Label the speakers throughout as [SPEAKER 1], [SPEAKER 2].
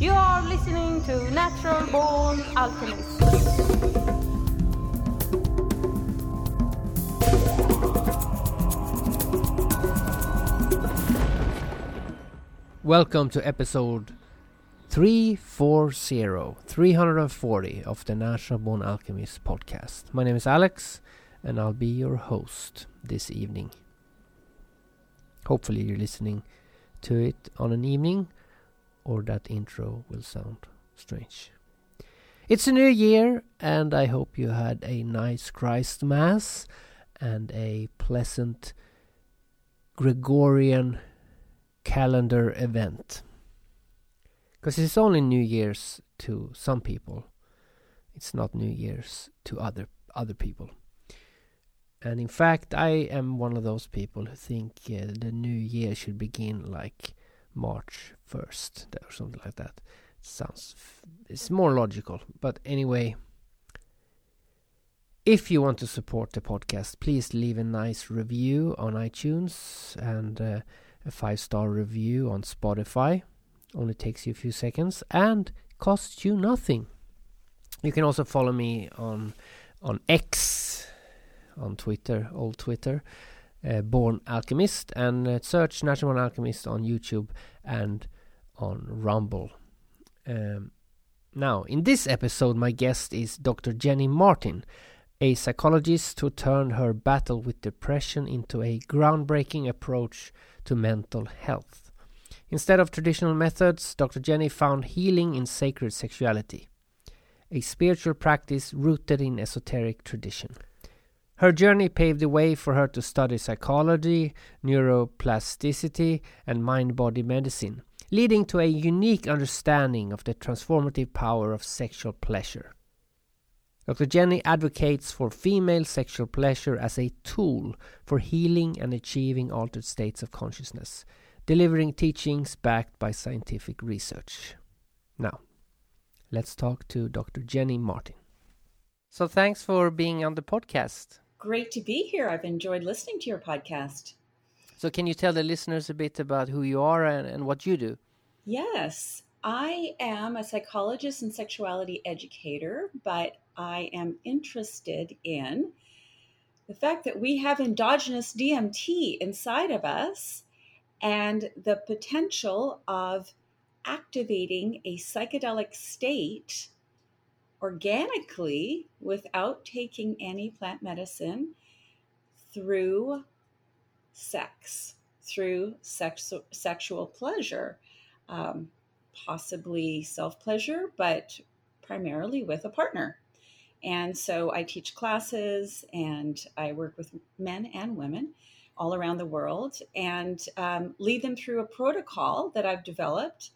[SPEAKER 1] You are listening to Natural Born Alchemist.
[SPEAKER 2] Welcome to episode 340, 340 of the Natural Born Alchemist podcast. My name is Alex and I'll be your host this evening. Hopefully, you're listening to it on an evening or that intro will sound strange. It's a new year and I hope you had a nice Christ Mass and a pleasant Gregorian calendar event. Because it's only New Year's to some people. It's not New Year's to other other people. And in fact, I am one of those people who think uh, the new year should begin like March 1st or something like that. Sounds it's more logical. But anyway, if you want to support the podcast, please leave a nice review on iTunes and uh, a five star review on Spotify. Only takes you a few seconds and costs you nothing. You can also follow me on on X, on Twitter, old Twitter, uh, Born Alchemist, and uh, search Natural Born Alchemist on YouTube and on Rumble. Um, now, in this episode, my guest is Dr. Jenny Martin, a psychologist who turned her battle with depression into a groundbreaking approach to mental health. Instead of traditional methods, Dr. Jenny found healing in sacred sexuality, a spiritual practice rooted in esoteric tradition. Her journey paved the way for her to study psychology, neuroplasticity, and mind body medicine, leading to a unique understanding of the transformative power of sexual pleasure. Dr. Jenny advocates for female sexual pleasure as a tool for healing and achieving altered states of consciousness, delivering teachings backed by scientific research. Now, let's talk to Dr. Jenny Martin. So, thanks for being on the podcast.
[SPEAKER 3] Great to be here. I've enjoyed listening to your podcast.
[SPEAKER 2] So, can you tell the listeners a bit about who you are and, and what you do?
[SPEAKER 3] Yes, I am a psychologist and sexuality educator, but I am interested in the fact that we have endogenous DMT inside of us and the potential of activating a psychedelic state organically without taking any plant medicine through sex, through sex, sexual pleasure, um, possibly self pleasure, but primarily with a partner. And so I teach classes and I work with men and women all around the world and um, lead them through a protocol that I've developed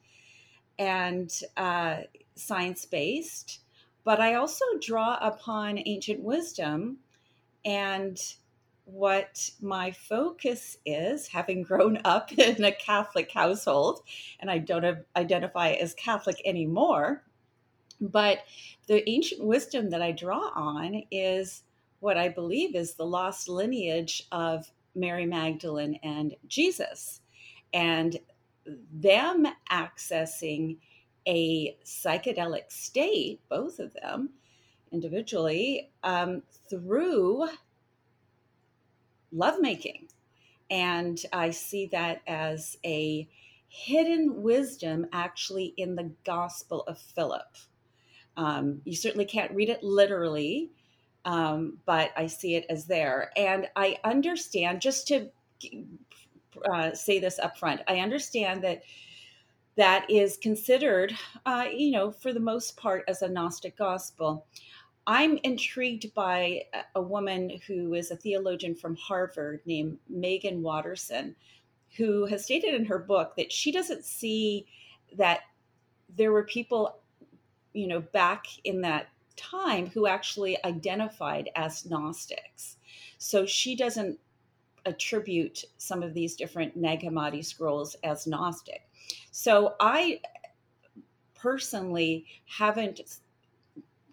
[SPEAKER 3] and uh, science based. But I also draw upon ancient wisdom and what my focus is, having grown up in a Catholic household, and I don't identify as Catholic anymore, but the ancient wisdom that I draw on is what I believe is the lost lineage of Mary Magdalene and Jesus, and them accessing a psychedelic state, both of them individually, um, through lovemaking. And I see that as a hidden wisdom actually in the Gospel of Philip. Um, you certainly can't read it literally, um, but I see it as there. And I understand, just to uh, say this up front, I understand that that is considered, uh, you know, for the most part as a Gnostic gospel. I'm intrigued by a woman who is a theologian from Harvard named Meggan Watterson, who has stated in her book that she doesn't see that there were people you know, back in that time who actually identified as Gnostics. So she doesn't attribute some of these different Nag Hammadi scrolls as Gnostic. So I personally haven't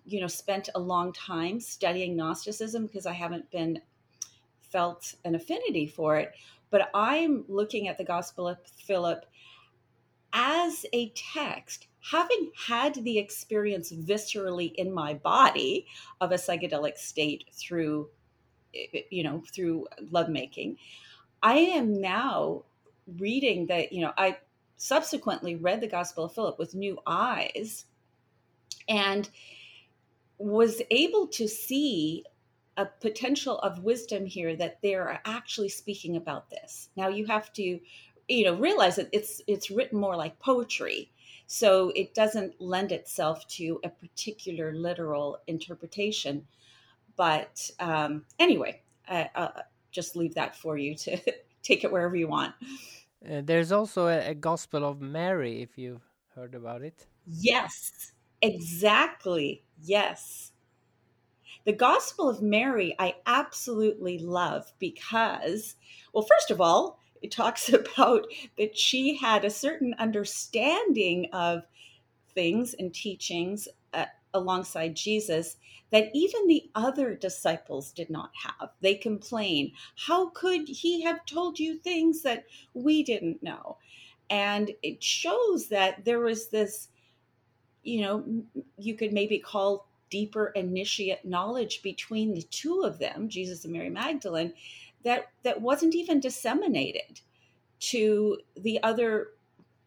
[SPEAKER 3] you know spent a long time studying gnosticism because i haven't been felt an affinity for it but i'm looking at the gospel of philip as a text, having had the experience viscerally in my body of a psychedelic state through, eh, eh, you know, through lovemaking, I am now reading that, you know, I subsequently read the Gospel of Philip with new eyes and was able to see a potential of wisdom here that they're actually speaking about this. Now you have to you know realize that it's it's written more like poetry. So it doesn't lend itself to a particular literal interpretation. But um, anyway I, will just leave that for you to take it wherever you want
[SPEAKER 2] uh, there's also a, a gospel of mary if you've heard about it.
[SPEAKER 3] Yes exactly yes. The gospel of mary i absolutely love because well first of all it talks about that she had a certain understanding of things and teachings uh, alongside Jesus that even the other disciples did not have. They complain, How could he have told you things that we didn't know? And it shows that there was this, you know, you could maybe call deeper initiate knowledge between the two of them, Jesus and Mary Magdalene, that that wasn't even disseminated to the other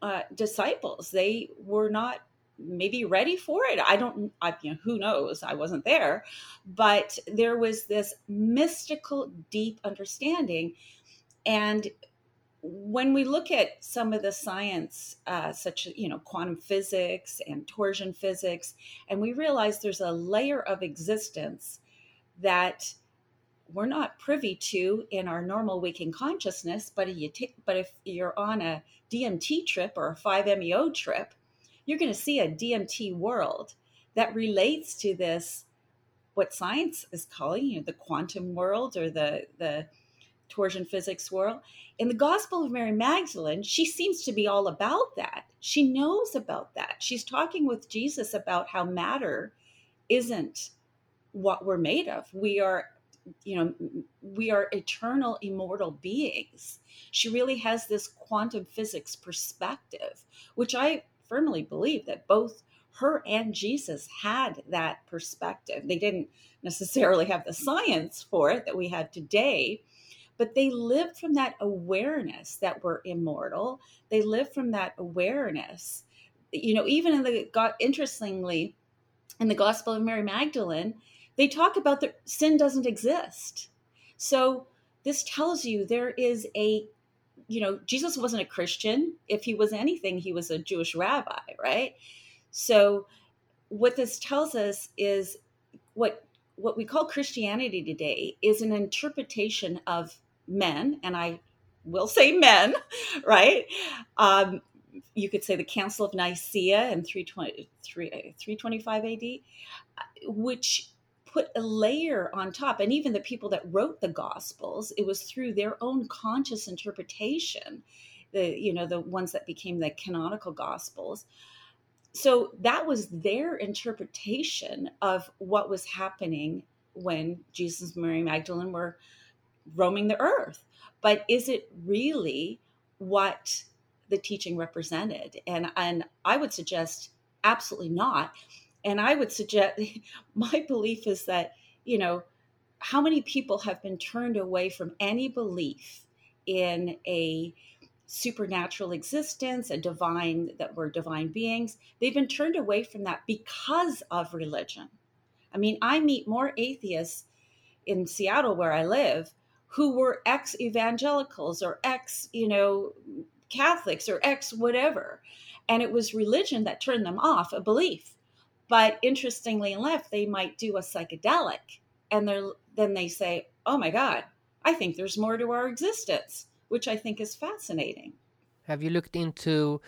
[SPEAKER 3] uh, disciples. They were not maybe ready for it. I don't, I, you know, who knows? I wasn't there, but there was this mystical, deep understanding. And when we look at some of the science, uh, such as you know quantum physics and torsion physics, and we realize there's a layer of existence that we're not privy to in our normal waking consciousness. But if you take, but if you're on a DMT trip or a 5-MeO trip, you're going to see a DMT world that relates to this, what science is calling you know, the quantum world or the the torsion physics world. In the Gospel of Mary Magdalene, she seems to be all about that. She knows about that. She's talking with Jesus about how matter isn't what we're made of. We are you know we are eternal immortal beings she really has this quantum physics perspective which i firmly believe that both her and jesus had that perspective they didn't necessarily have the science for it that we have today but they lived from that awareness that we're immortal they lived from that awareness you know even in the got interestingly in the gospel of mary magdalene they talk about that sin doesn't exist. So this tells you there is a, you know, Jesus wasn't a Christian. If he was anything, he was a Jewish rabbi, right? So what this tells us is what what we call Christianity today is an interpretation of men, and I will say men, right? Um, you could say the Council of Nicaea in 320, 325 AD, which put a layer on top and even the people that wrote the gospels it was through their own conscious interpretation the you know the ones that became the canonical gospels. So that was their interpretation of what was happening when jesus and mary magdalene were roaming the earth. But is it really what the teaching represented? And and i would suggest absolutely not and I would suggest my belief is that, you know, how many people have been turned away from any belief in a supernatural existence, a divine, that we're divine beings? They've been turned away from that because of religion. I mean, I meet more atheists in Seattle where I live who were ex evangelicals or ex, you know, Catholics or ex whatever. And it was religion that turned them off a belief but interestingly enough, they might do a psychedelic and they're, then they say, oh my God, I think there's more to our existence, which I think is fascinating.
[SPEAKER 2] Have you looked into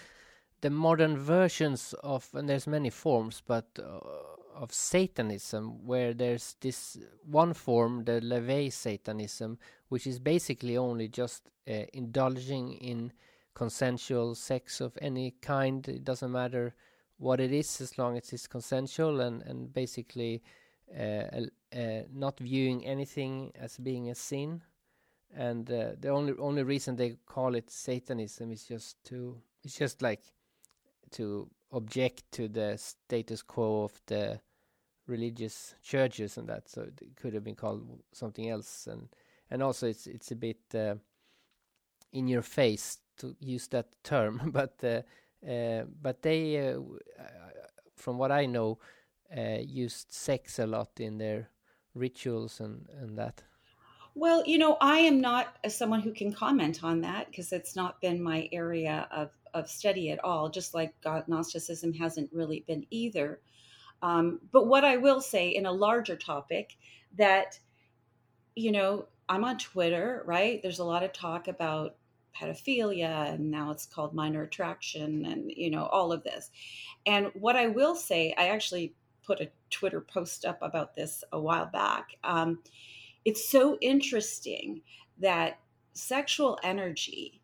[SPEAKER 2] the modern versions of, and there's many forms, but uh, of Satanism, where there's this one form, the LaVey Satanism, which is basically only just uh, indulging in consensual sex of any kind. It doesn't matter what it is as long as it's consensual and and basically uh, uh, not viewing anything as being a sin. And uh, the only only reason they call it satanism is just to it's just like to object to the status quo of the religious churches and that. So it could have been called something else, and and also it's it's a bit uh, in your face to use that term, but uh, but they, uh, from what I know, uh, used sex a lot in their rituals and and that.
[SPEAKER 3] Well, you know, I am not someone who can comment on that because it's not been my area of, of study at all, just like Gnosticism hasn't really been either. Um, but what I will say in a larger topic that, you know, I'm on Twitter, right? There's a lot of talk about pedophilia and now it's called minor attraction and, you know, all of this. And what I will say, I actually put a Twitter post up about this a while back. Um, it's so interesting that sexual energy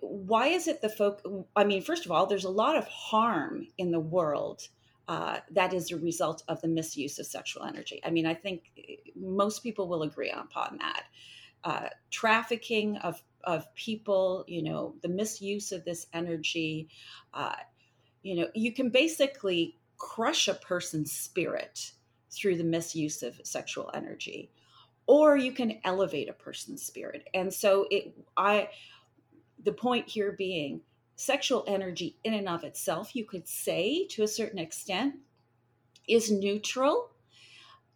[SPEAKER 3] why is it the folk i mean first of all there's a lot of harm in the world uh, that is a result of the misuse of sexual energy. I mean, I think eh, most people will agree upon that. Uh, trafficking of, of people, you know, the misuse of this energy, uh, you know, you can basically crush a person's spirit through the misuse of sexual energy, or you can elevate a person's spirit. And so it, I, the point here being, sexual energy in and of itself, you could say to a certain extent, is neutral.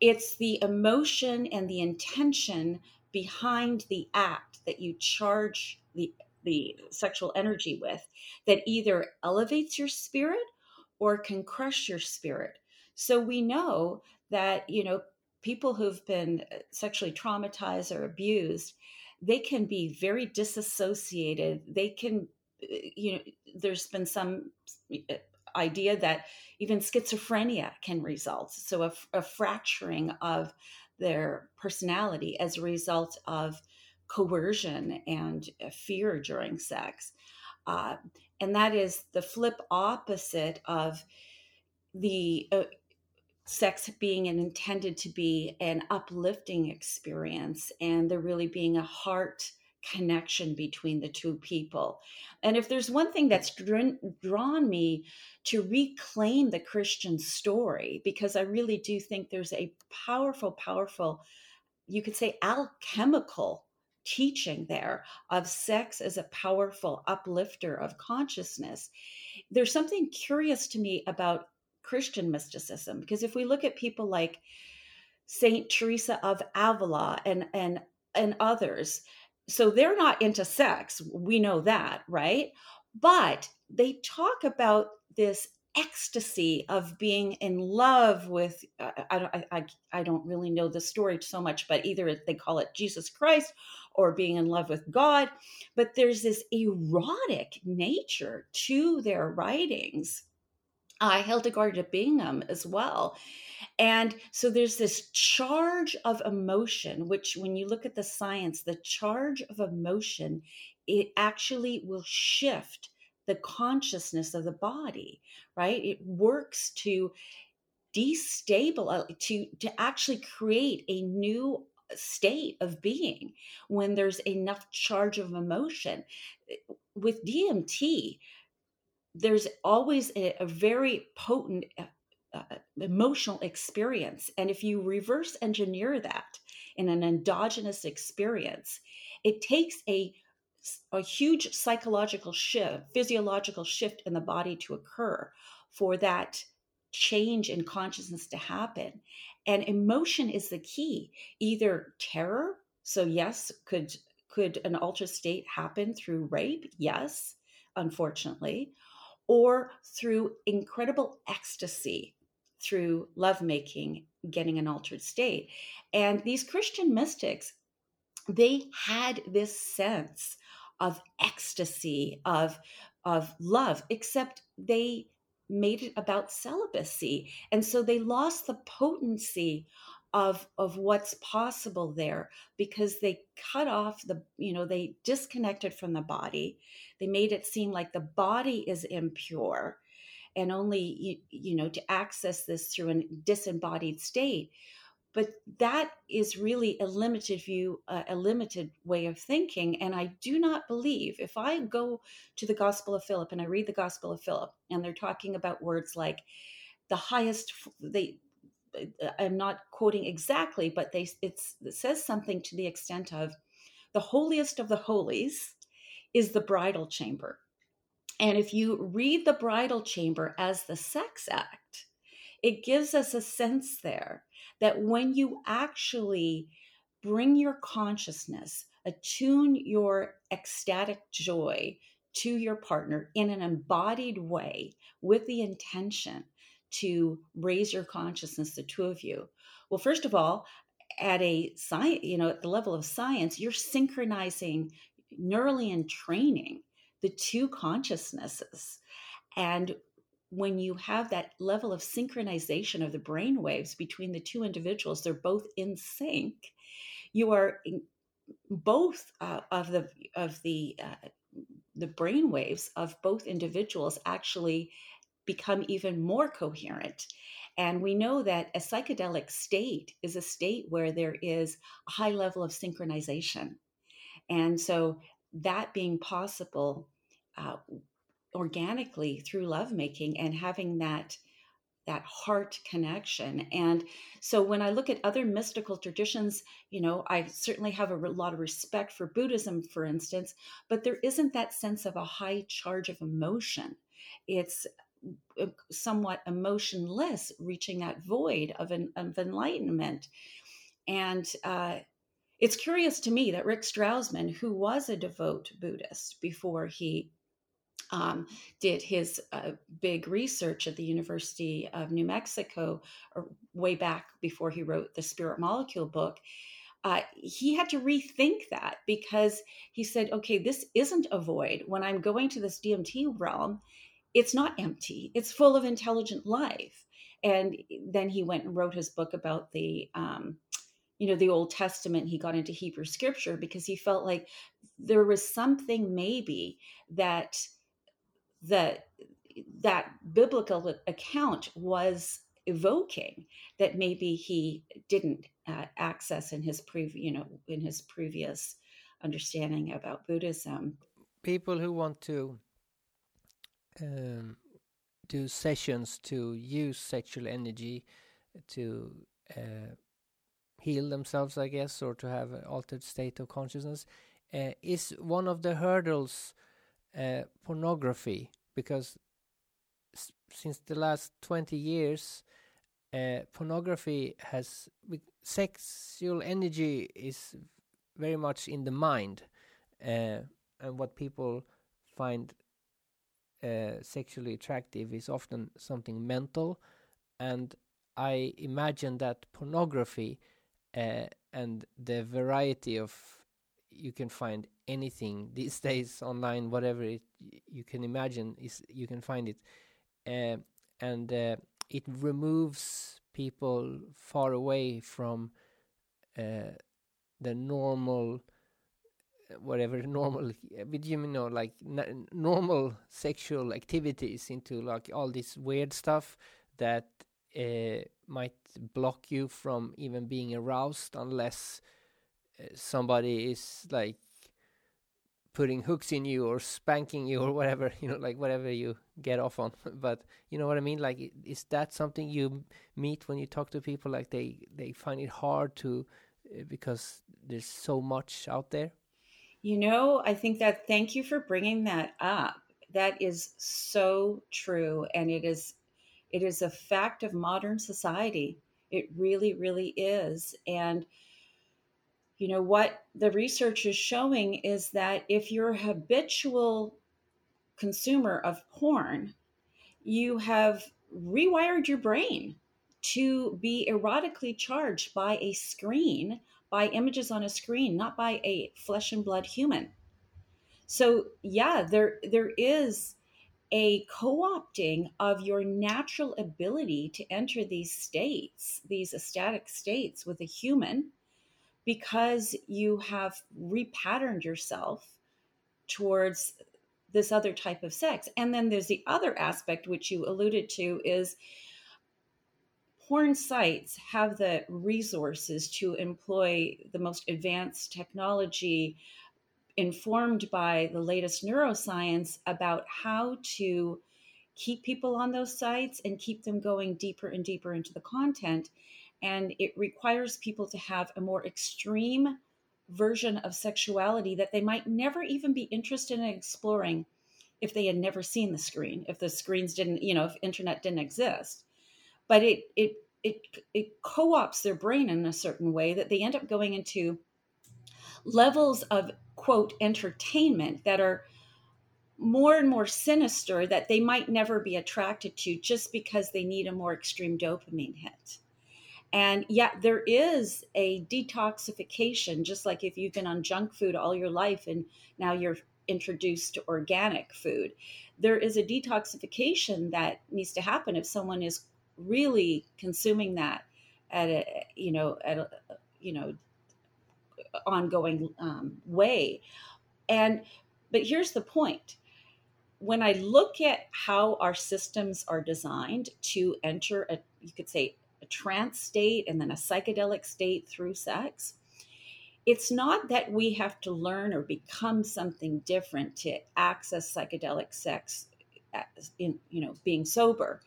[SPEAKER 3] It's the emotion and the intention behind the act that you charge the, the sexual energy with that either elevates your spirit or can crush your spirit. So we know that, you know, people who've been sexually traumatized or abused, they can be very disassociated. They can you know, there's been some uh, idea that even schizophrenia can result. So, a, a fracturing of their personality as a result of coercion and uh, fear during sex. Uh, and that is the flip opposite of the uh, sex being intended to be an uplifting experience and there really being a heart connection between the two people. And if there's one thing that's drawn me to reclaim the Christian story, because I really do think there's a powerful, powerful, you could say alchemical teaching there of sex as a powerful uplifter of consciousness. There's something curious to me about Christian mysticism, because if we look at people like Saint Teresa of Avila and and and others, so they're not into sex. We know that, right? But they talk about this ecstasy of being in love with uh, I, don't, I, I don't really know the story so much but either they call it jesus christ or being in love with god but there's this erotic nature to their writings uh, hildegard of Bingen as well and so there's this charge of emotion, which when you look at the science, the charge of emotion, it actually will shift the consciousness of the body, right? It works to destabilize, to, to actually create a new state of being when there's enough charge of emotion. Eh, with DMT, there's always a, a very potent uh, emotional experience. And if you reverse engineer that in an endogenous experience, it takes a, a huge psychological shift, physiological shift in the body to occur for that change in consciousness to happen. And emotion is the key, either terror. So, yes, could could an altered state happen through rape? Yes, unfortunately, or through incredible ecstasy through lovemaking, getting an altered state. And these Christian mystics, they had this sense of ecstasy, of, of love, except they made it about celibacy. And so they lost the potency of of what's possible there because they cut off the you know they disconnected from the body they made it seem like the body is impure and only you, you know to access this through a disembodied state but that is really a limited view, uh, a limited way of thinking. And I do not believe if I go to the Gospel of Philip and I read the Gospel of Philip and they're talking about words like the highest, they, uh, I'm not quoting exactly, but they it says something to the extent of the holiest of the holies is the bridal chamber. And if you read the bridal chamber as the sex act, it gives us a sense there that when you actually bring your consciousness, attune your ecstatic joy to your partner in an embodied way with the intention to raise your consciousness, the two of you. Well, first of all, at a science, you know, at the level of science, you're synchronizing neurally and training the two consciousnesses. And when you have that level of synchronization of the brain waves between the two individuals, they're both in sync. You are both uh, of the of the uh, the brain waves of both individuals actually become even more coherent. And we know that a psychedelic state is a state where there is a high level of synchronization. And so that being possible uh, organically through lovemaking and having that that heart connection. And so when i look at other mystical traditions you know i certainly have a lot of respect for buddhism for instance but there isn't that sense of a high charge of emotion. It's uh, somewhat emotionless reaching that void of, an, of enlightenment. And uh, it's curious to me that rick strassman who was a devout buddhist before he um, did his uh, big research at the University of New Mexico, way back before he wrote the Spirit Molecule book. Uh, he had to rethink that because he said, okay, this isn't a void. When I'm going to this DMT realm, it's not empty, it's full of intelligent life. And then he went and wrote his book about the, um, you know, the Old Testament. He got into Hebrew scripture because he felt like there was something maybe that that that biblical account was evoking that maybe he didn't uh, access in his previous you know in his previous understanding about buddhism.
[SPEAKER 2] People who want to um, do sessions to use sexual energy to uh, heal themselves i guess or to have an altered state of consciousness uh, is one of the hurdles uh, pornography because since the last 20 years uh, pornography has sexual energy is very much in the mind uh, and what people find uh, sexually attractive is often something mental and i imagine that pornography uh, and the variety of you can find anything these days online, whatever it, you can imagine is you can find it, uh, and uh, it removes people far away from uh, the normal whatever normal but you know like normal sexual activities into like all this weird stuff that might block you from even being aroused unless somebody is like putting hooks in you or spanking you or whatever you know like whatever you get off on. But you know what i mean? Like is that something you meet when you talk to people? Like they they find it hard to uh, because there's so much out there?
[SPEAKER 3] You know i think that thank you for bringing that up. That is so true and it is it is a fact of modern society. It really really is and you know what the research is showing is that if you're a habitual consumer of porn you have rewired your brain to be erotically charged by a screen by images on a screen not by a flesh and blood human. So yeah there there is a co-opting of your natural ability to enter these states these ecstatic states with a human because you have repatterned yourself towards this other type of sex. And then there's the other aspect, which you alluded to, is porn sites have the resources to employ the most advanced technology informed by the latest neuroscience about how to keep people on those sites and keep them going deeper and deeper into the content. And it requires people to have a more extreme version of sexuality that they might never even be interested in exploring if they had never seen the screen, if the screens didn't, you know, if internet didn't exist. But it it it it co-ops their brain in a certain way that they end up going into levels of quote entertainment that are more and more sinister that they might never be attracted to just because they need a more extreme dopamine hit. And yet, there is a detoxification, just like if you've been on junk food all your life and now you're introduced to organic food. There is a detoxification that needs to happen if someone is really consuming that at a, you know, at a, you know, ongoing um, way. And, but here's the point when I look at how our systems are designed to enter a, you could say, a trance state and then a psychedelic state through sex, it's not that we have to learn or become something different to access psychedelic sex uh, in you know being sober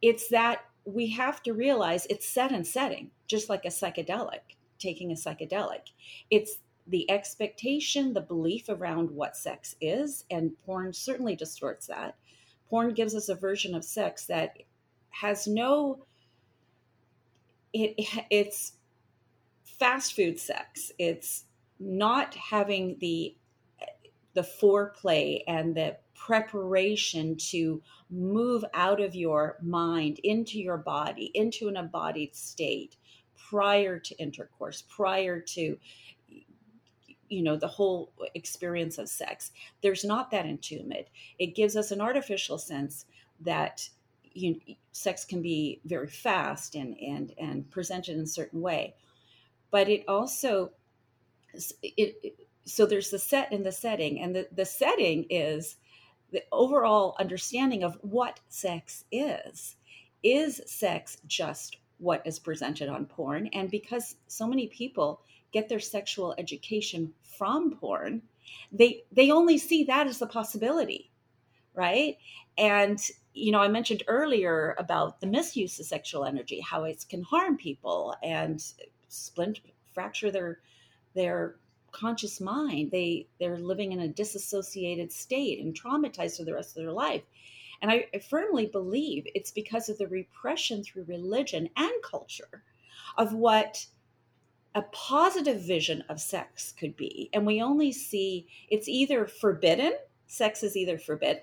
[SPEAKER 3] it's that we have to realize it's set and setting just like a psychedelic taking a psychedelic it's the expectation, the belief around what sex is, and porn certainly distorts that. Porn gives us a version of sex that has no it, it's fast food sex. It's not having the the foreplay and the preparation to move out of your mind into your body into an embodied state prior to intercourse prior to you know the whole experience of sex there's not that intimate it gives us an artificial sense that you sex can be very fast and and and presented in a certain way. But it also it, it so there's the set and the setting and the, the setting is the overall understanding of what sex is. Is sex just what is presented on porn? And because so many people get their sexual education from porn they they only see that as the possibility right? And you know i mentioned earlier about the misuse of sexual energy how it can harm people and splint fracture their their conscious mind they they're living in a disassociated state and traumatized for the rest of their life and I, I firmly believe it's because of the repression through religion and culture of what a positive vision of sex could be. And we only see it's either forbidden, sex is either forbidden,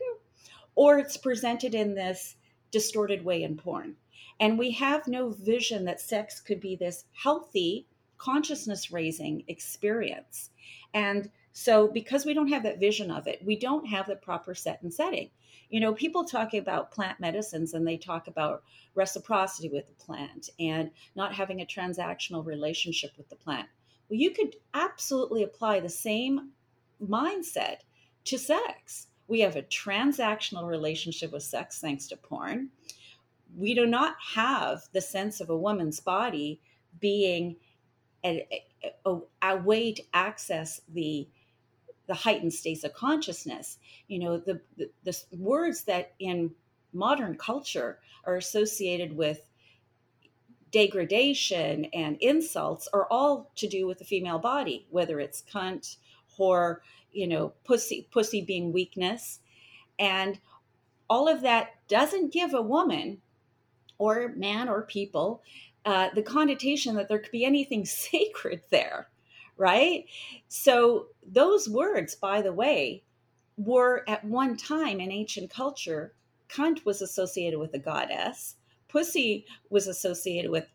[SPEAKER 3] or it's presented in this distorted way in porn. And we have no vision that sex could be this healthy, consciousness raising experience. And so, because we don't have that vision of it, we don't have the proper set and setting. You know, people talk about plant medicines and they talk about reciprocity with the plant and not having a transactional relationship with the plant. Well, you could absolutely apply the same mindset to sex. We have a transactional relationship with sex thanks to porn. We do not have the sense of a woman's body being a, a, a way to access the the heightened states of consciousness. You know, the, the, the words that in modern culture are associated with degradation and insults are all to do with the female body, whether it's cunt, whore, you know, pussy, pussy being weakness. And all of that doesn't give a woman or man or people uh, the connotation that there could be anything sacred there right? So, those words, by the way, were at one time in ancient culture, cunt was associated with a goddess, pussy was associated with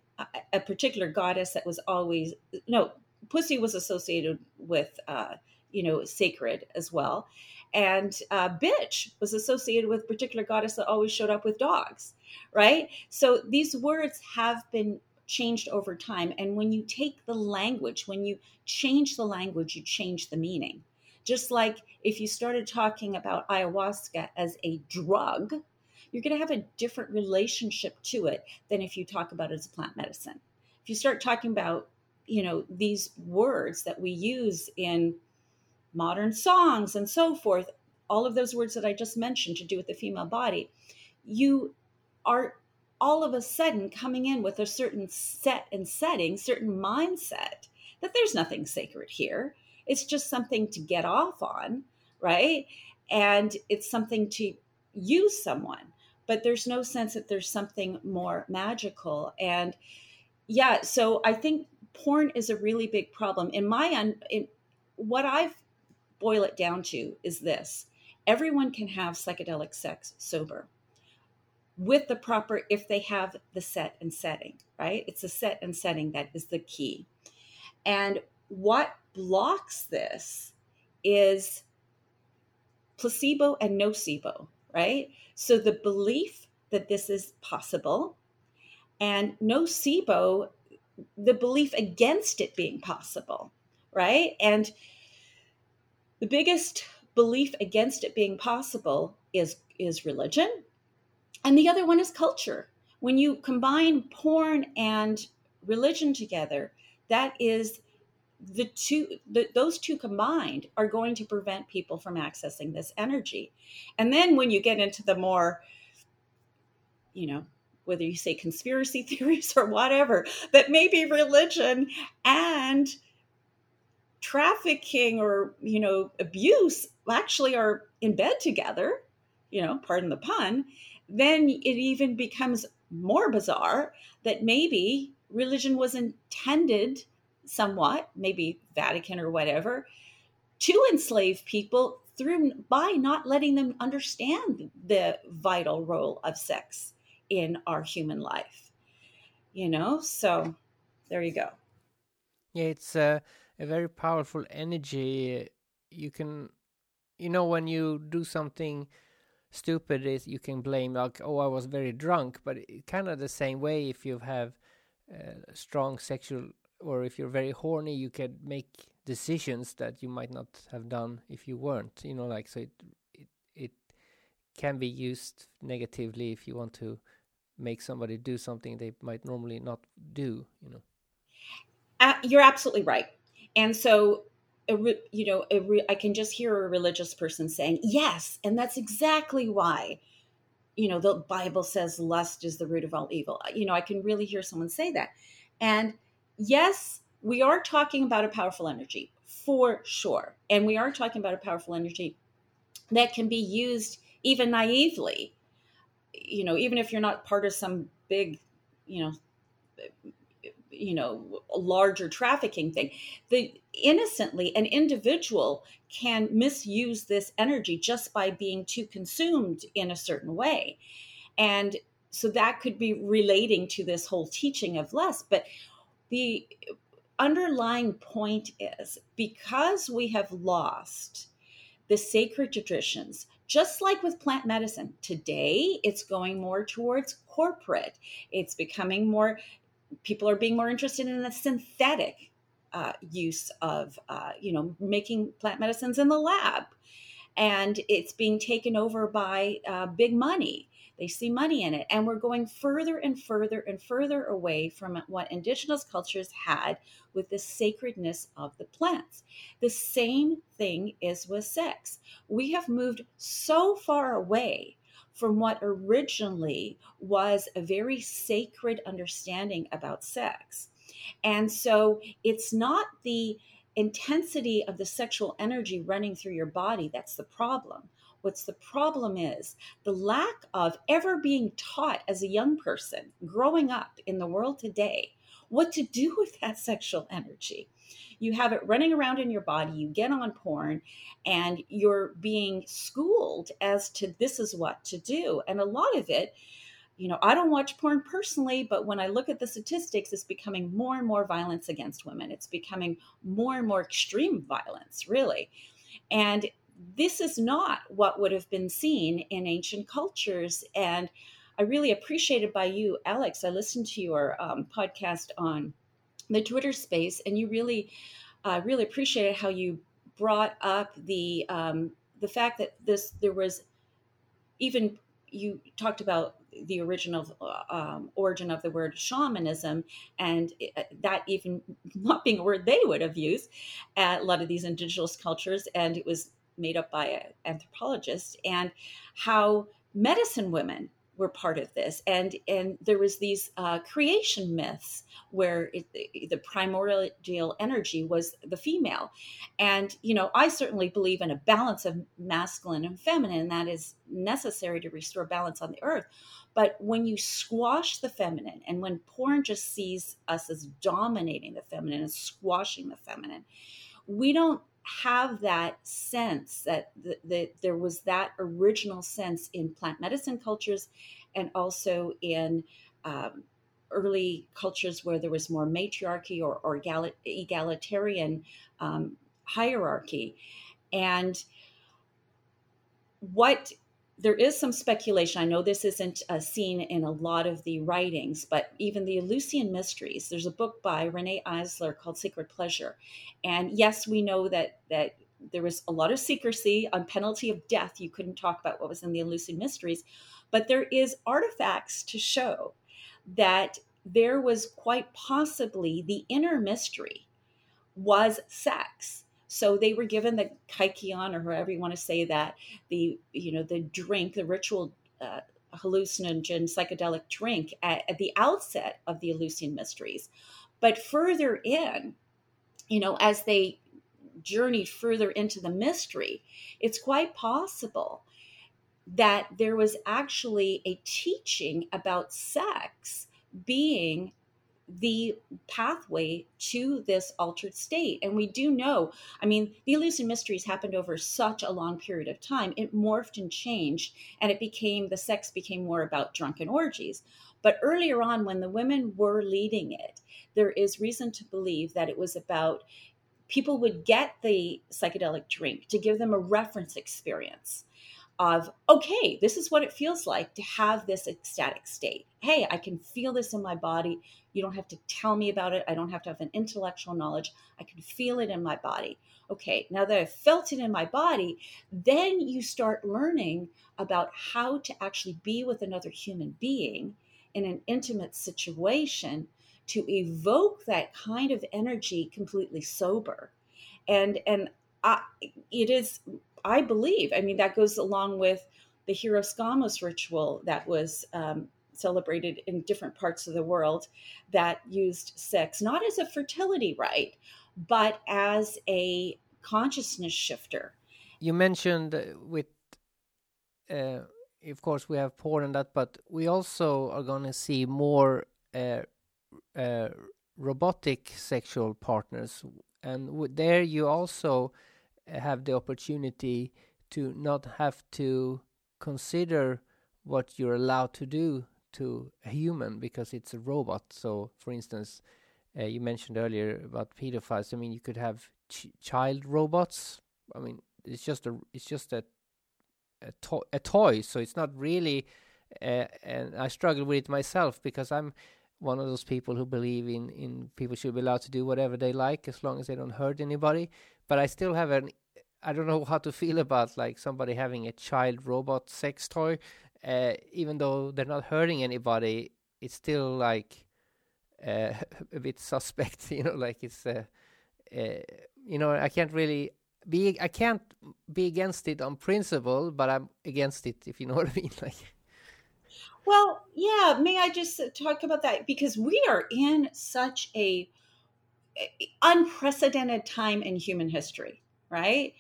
[SPEAKER 3] a, particular goddess that was always, no, pussy was associated with, uh, you know, sacred as well. And uh, bitch was associated with a particular goddess that always showed up with dogs, right? So these words have been changed over time. And when you take the language, when you change the language, you change the meaning. Just like if you started talking about ayahuasca as a drug, you're going to have a different relationship to it than if you talk about it as a plant medicine. If you start talking about, you know, these words that we use in modern songs and so forth, all of those words that I just mentioned to do with the female body, you are all of a sudden coming in with a certain set and setting, certain mindset that there's nothing sacred here. It's just something to get off on, right? And it's something to use someone, but there's no sense that there's something more magical. And yeah, so I think porn is a really big problem. In my un, in what I've boil it down to is this: everyone can have psychedelic sex sober with the proper if they have the set and setting, right? It's the set and setting that is the key. And what blocks this is placebo and nocebo, right? So the belief that this is possible and nocebo, the belief against it being possible, right? And the biggest belief against it being possible is is religion. And the other one is culture. When you combine porn and religion together that is the two the, those two combined are going to prevent people from accessing this energy. And then when you get into the more you know whether you say conspiracy theories or whatever that maybe religion and trafficking or you know abuse actually are in bed together you know pardon the pun then it even becomes more bizarre that maybe religion was intended somewhat, maybe Vatican or whatever, to enslave people through by not letting them understand the vital role of sex in our human life. You know, so there you go.
[SPEAKER 2] Yeah, it's a, a very powerful energy. You can, you know, when you do something stupid is you can blame like oh i was very drunk but kind of the same way if you have uh, strong sexual or if you're very horny you can make decisions that you might not have done if you weren't you know like so it it, it can be used negatively if you want to make somebody do something they might normally not do you know
[SPEAKER 3] uh, you're absolutely right and so you know, I can just hear a religious person saying, yes, and that's exactly why, you know, the Bible says lust is the root of all evil. Uh, you know, I can really hear someone say that. And yes, we are talking about a powerful energy for sure. And we are talking about a powerful energy that can be used even naively, you know, even if you're not part of some big, you know, you know larger trafficking thing the innocently an individual can misuse this energy just by being too consumed in a certain way. And so that could be relating to this whole teaching of lust but the underlying point is because we have lost the sacred traditions just like with plant medicine today it's going more towards corporate. It's becoming more people are being more interested in the synthetic uh, use of, uh, you know, making plant medicines in the lab. And it's being taken over by uh, big money. They see money in it. And we're going further and further and further away from what indigenous cultures had with the sacredness of the plants. The same thing is with sex. We have moved so far away from what originally was a very sacred understanding about sex. And so it's not the intensity of the sexual energy running through your body that's the problem. What's the problem is the lack of ever being taught as a young person growing up in the world today what to do with that sexual energy you have it running around in your body, you get on porn, and you're being schooled as to this is what to do. And a lot of it, you know, I don't watch porn personally, but when I look at the statistics, it's becoming more and more violence against women. It's becoming more and more extreme violence, really. And this is not what would have been seen in ancient cultures. And I really appreciated by you, Alex. I listened to your um, podcast on the Twitter space, and you really, uh, really appreciated how you brought up the um, the fact that this there was even you talked about the original uh, um, origin of the word shamanism, and uh, that even not being a word they would have used at a lot of these indigenous cultures, and it was made up by an anthropologist, and how medicine women were part of this. And and there was these uh, creation myths where it, the primordial energy was the female. And you know i certainly believe in a balance of masculine and feminine that is necessary to restore balance on the earth. But when you squash the feminine and when porn just sees us as dominating the feminine and squashing the feminine we don't have that sense that, that, there was that original sense in plant medicine cultures and also in um, early cultures where there was more matriarchy or, or egalitarian um, hierarchy. And what there is some speculation. I know this isn't uh, seen in a lot of the writings, but even the Eleusinian Mysteries. There's a book by Riane Eisler called Sacred Pleasure, and yes, we know that that there was a lot of secrecy on penalty of death. You couldn't talk about what was in the Eleusinian Mysteries, but there is artifacts to show that there was quite possibly the inner mystery was sex so they were given the kykeon, or however you want to say that, the you know the drink, the ritual uh, hallucinogen psychedelic drink at, at the outset of the Eleusinian Mysteries. But further in, you know, as they journeyed further into the mystery, it's quite possible that there was actually a teaching about sex being the pathway to this altered state. And we do know, I mean, the Eleusinian Mysteries happened over such a long period of time. It morphed and changed, and it became the sex became more about drunken orgies. But earlier on, when the women were leading it, there is reason to believe that it was about people would get the psychedelic drink to give them a reference experience of okay this is what it feels like to have this ecstatic state. Hey i can feel this in my body. You don't have to tell me about it. I don't have to have an intellectual knowledge. I can feel it in my body. Okay now that i've felt it in my body then you start learning about how to actually be with another human being in an intimate situation to evoke that kind of energy completely sober. And and I, it is I believe. I mean, that goes along with the Hieros Gamos ritual that was um, celebrated in different parts of the world that used sex not as a fertility rite, but as a consciousness shifter.
[SPEAKER 2] You mentioned with, uh, of course, we have porn and that, but we also are going to see more uh, uh, robotic sexual partners, and there you also have the opportunity to not have to consider what you're allowed to do to a human because it's a robot. So, for instance, uh, you mentioned earlier about pedophiles. I mean, you could have ch child robots. I mean, it's just a it's just a a, to a toy. So it's not really. Uh, and I struggle with it myself because I'm one of those people who believe in in people should be allowed to do whatever they like as long as they don't hurt anybody. But I still have an I don't know how to feel about like somebody having a child robot sex toy, uh, even though they're not hurting anybody. It's still like uh, a bit suspect, you know. Like it's, uh, uh, you know, I can't really be. I can't be against it on principle, but I'm against it if you know what I mean. Like.
[SPEAKER 3] Well, yeah. May I just talk about that because we are in such a unprecedented time in human history, right?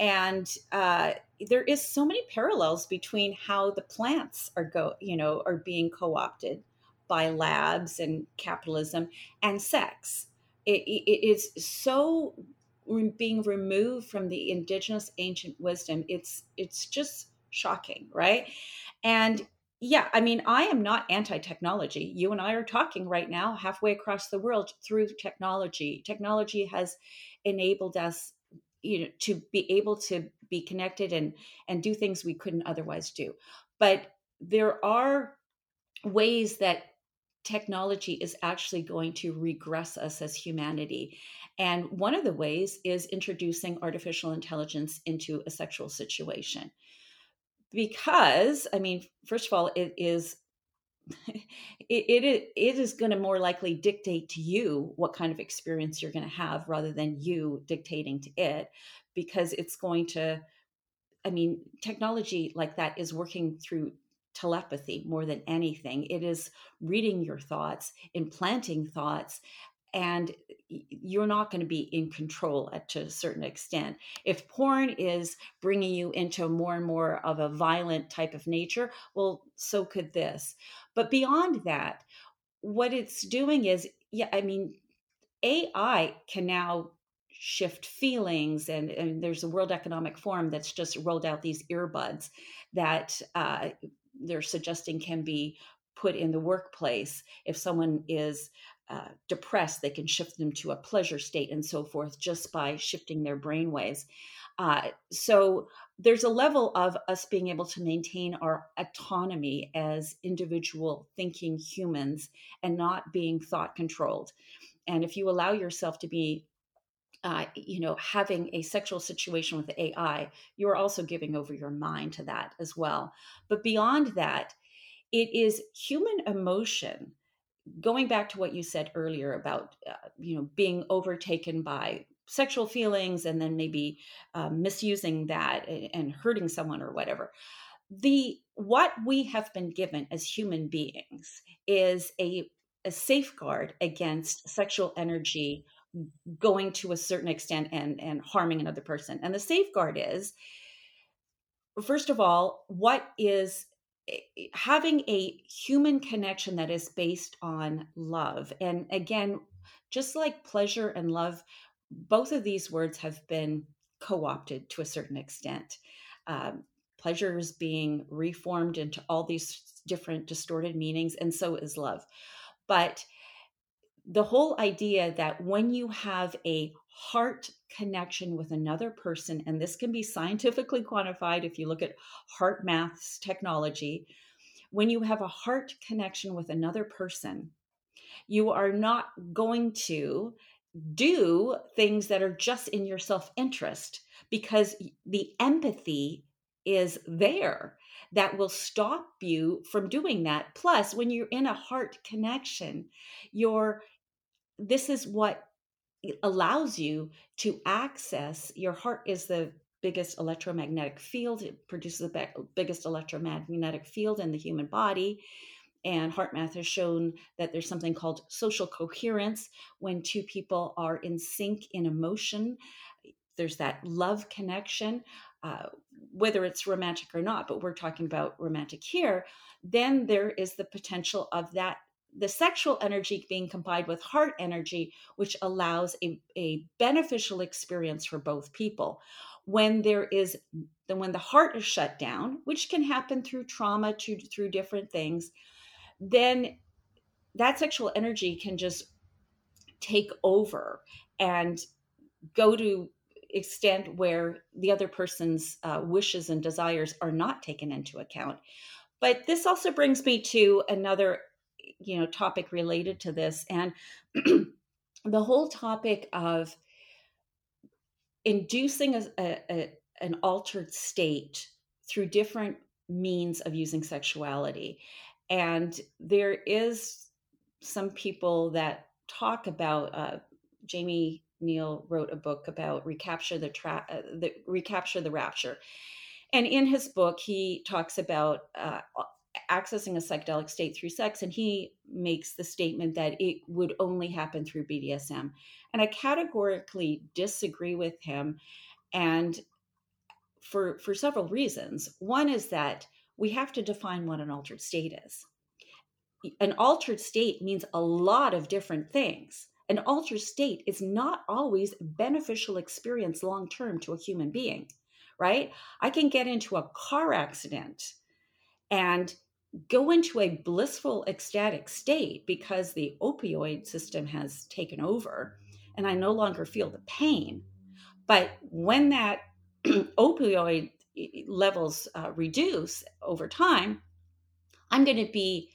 [SPEAKER 3] and uh, there is so many parallels between how the plants are go you know are being co-opted by labs and capitalism and sex. It, it is so being removed from the indigenous ancient wisdom. It's it's just shocking right? And yeah i mean i am not anti-technology. You and i are talking right now halfway across the world through technology. Technology has enabled us you know to be able to be connected and and do things we couldn't otherwise do. But there are ways that technology is actually going to regress us as humanity. And one of the ways is introducing artificial intelligence into a sexual situation. Because I mean, first of all, it is it, it, it is going to more likely dictate to you what kind of experience you're going to have rather than you dictating to it because it's going to i mean technology like that is working through telepathy more than anything. It is reading your thoughts implanting thoughts and you're not going to be in control at to a certain extent. If porn is bringing you into more and more of a violent type of nature, well, so could this. But beyond that, what it's doing is, yeah, I mean, AI can now shift feelings and, and there's a world economic forum that's just rolled out these earbuds that uh, they're suggesting can be put in the workplace if someone is uh, depressed, they can shift them to a pleasure state and so forth just by shifting their brain waves. Uh, so there's a level of us being able to maintain our autonomy as individual thinking humans and not being thought controlled. And if you allow yourself to be uh, you know, having a sexual situation with AI, you're also giving over your mind to that as well. But beyond that, it is human emotion going back to what you said earlier about uh, you know being overtaken by sexual feelings and then maybe uh, misusing that and, hurting someone or whatever the what we have been given as human beings is a, a safeguard against sexual energy going to a certain extent and and harming another person and the safeguard is first of all what is having a human connection that is based on love. And again, just like pleasure and love, both of these words have been co opted to a certain extent. Um, pleasure is being reformed into all these different distorted meanings, and so is love. But the whole idea that when you have a heart connection with another person, and this can be scientifically quantified if you look at HeartMath's technology, when you have a heart connection with another person, you are not going to do things that are just in your self interest because the empathy is there that will stop you from doing that. Plus, when you're in a heart connection, you're this is what allows you to access your heart is the biggest electromagnetic field it produces the biggest electromagnetic field in the human body and HeartMath has shown that there's something called social coherence. When two people are in sync in emotion there's that love connection uh, whether it's romantic or not but we're talking about romantic here then there is the potential of that the sexual energy being combined with heart energy, which allows a, a beneficial experience for both people. When there is when the heart is shut down, which can happen through trauma, to, through different things, then that sexual energy can just take over and go to extent where the other person's uh, wishes and desires are not taken into account. But this also brings me to another you know topic related to this and the whole topic of inducing a, a, an altered state through different means of using sexuality. And there is some people that talk about uh, Jamie Wheal wrote a book about recapture the, tra- uh, the recapture the rapture. And in his book he talks about uh, accessing a psychedelic state through sex and he makes the statement that it would only happen through BDSM and I categorically disagree with him and for for several reasons. One is that we have to define what an altered state is. An altered state means a lot of different things. An altered state is not always a beneficial experience long term to a human being right? I can get into a car accident and go into a blissful ecstatic state because the opioid system has taken over and I no longer feel the pain. But when that opioid levels uh, reduce over time, I'm going to be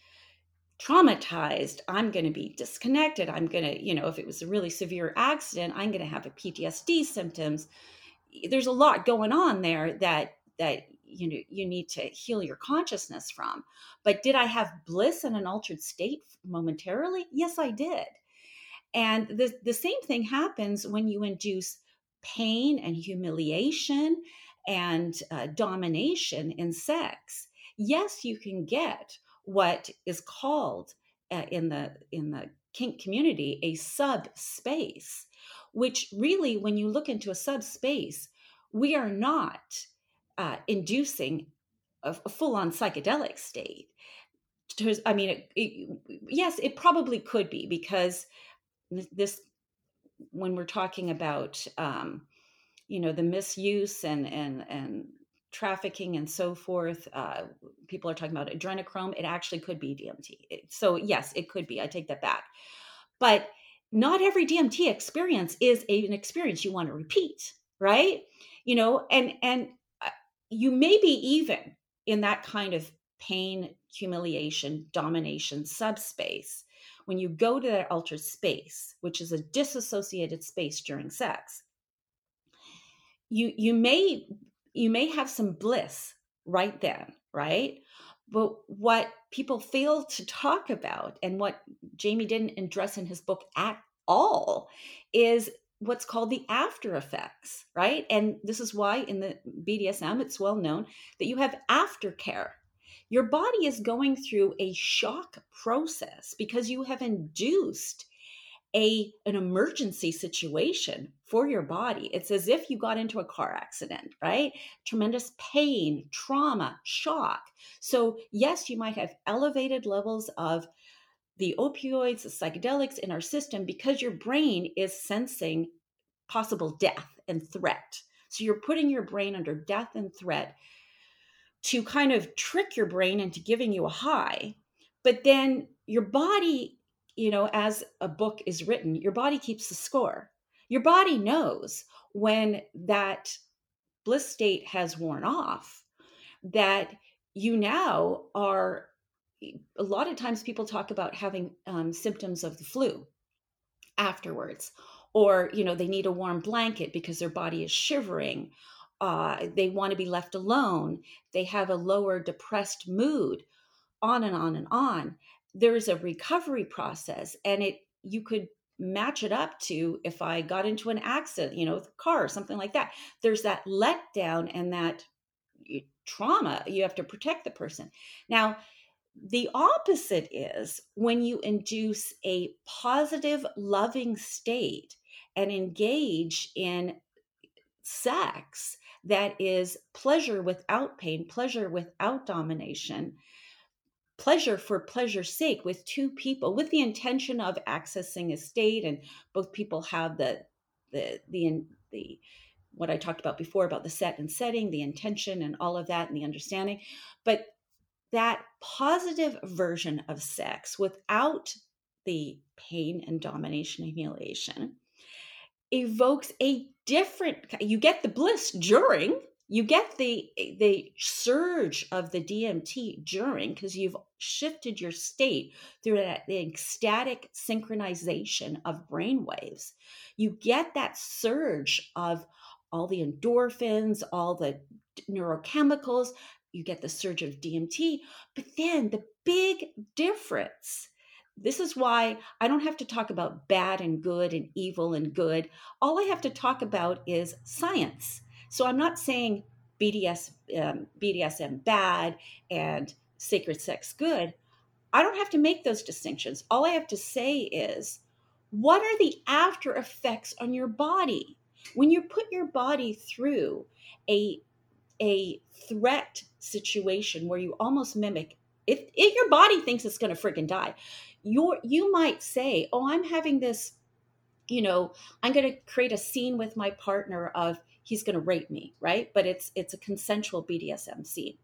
[SPEAKER 3] traumatized. I'm going to be disconnected. I'm going to, you know, if it was a really severe accident, I'm going to have a PTSD symptoms. There's a lot going on there that that you know you need to heal your consciousness from. But did i have bliss in an altered state momentarily? Yes i did. And the, the same thing happens when you induce pain and humiliation and uh, domination in sex. Yes you can get what is called uh, in the in the kink community a subspace which really when you look into a subspace we are not uh, inducing a, a full-on psychedelic state. I mean it, it, yes it probably could be because this when we're talking about um, you know the misuse and and and trafficking and so forth uh, people are talking about adrenochrome it actually could be dmt so yes it could be i take that back. But not every dmt experience is a, an experience you want to repeat right? You know and and you may be even in that kind of pain humiliation domination subspace. When you go to that altered space which is a disassociated space during sex you you may you may have some bliss right then right? But what people fail to talk about and what jamie didn't address in his book at all is what's called the after effects right? And this is why in the bdsm it's well known that you have aftercare. Your body is going through a shock process because you have induced a an emergency situation for your body. It's as if you got into a car accident right? Tremendous pain trauma shock. So yes you might have elevated levels of the opioids the psychedelics in our system because your brain is sensing possible death and threat so you're putting your brain under death and threat to kind of trick your brain into giving you a high but then your body you know, as a book is written, your body keeps the score. Your body knows when that bliss state has worn off that you now are a lot of times people talk about having um, symptoms of the flu afterwards or you know they need a warm blanket because their body is shivering uh, they want to be left alone they have a lower depressed mood on and on and on there's a recovery process and it you could match it up to if I got into an accident, you know, with a car or something like that. There's that letdown and that trauma. You have to protect the person. Now, the opposite is when you induce a positive, loving state and engage in sex that is pleasure without pain, pleasure without domination, pleasure for pleasure's sake with two people with the intention of accessing a state and both people have the the the the what I talked about before about the set and setting, the intention and all of that and the understanding. But that positive version of sex without the pain and domination and humiliation evokes a different you get the bliss during you get the eh, the surge of the DMT during because you've shifted your state through that the ecstatic synchronization of brain waves. You get that surge of all the endorphins, all the neurochemicals. You get the surge of DMT, but then the big difference. This is why I don't have to talk about bad and good and evil and good. All I have to talk about is science so I'm not saying BDS, um, BDSM bad and sacred sex good. I don't have to make those distinctions. All I have to say is, what are the after effects on your body when you put your body through a a threat situation where you almost mimic if, if your body thinks it's going to freaking die you you might say oh i'm having this you know i'm going to create a scene with my partner of he's going to rape me, right? But it's it's a consensual BDSM scene.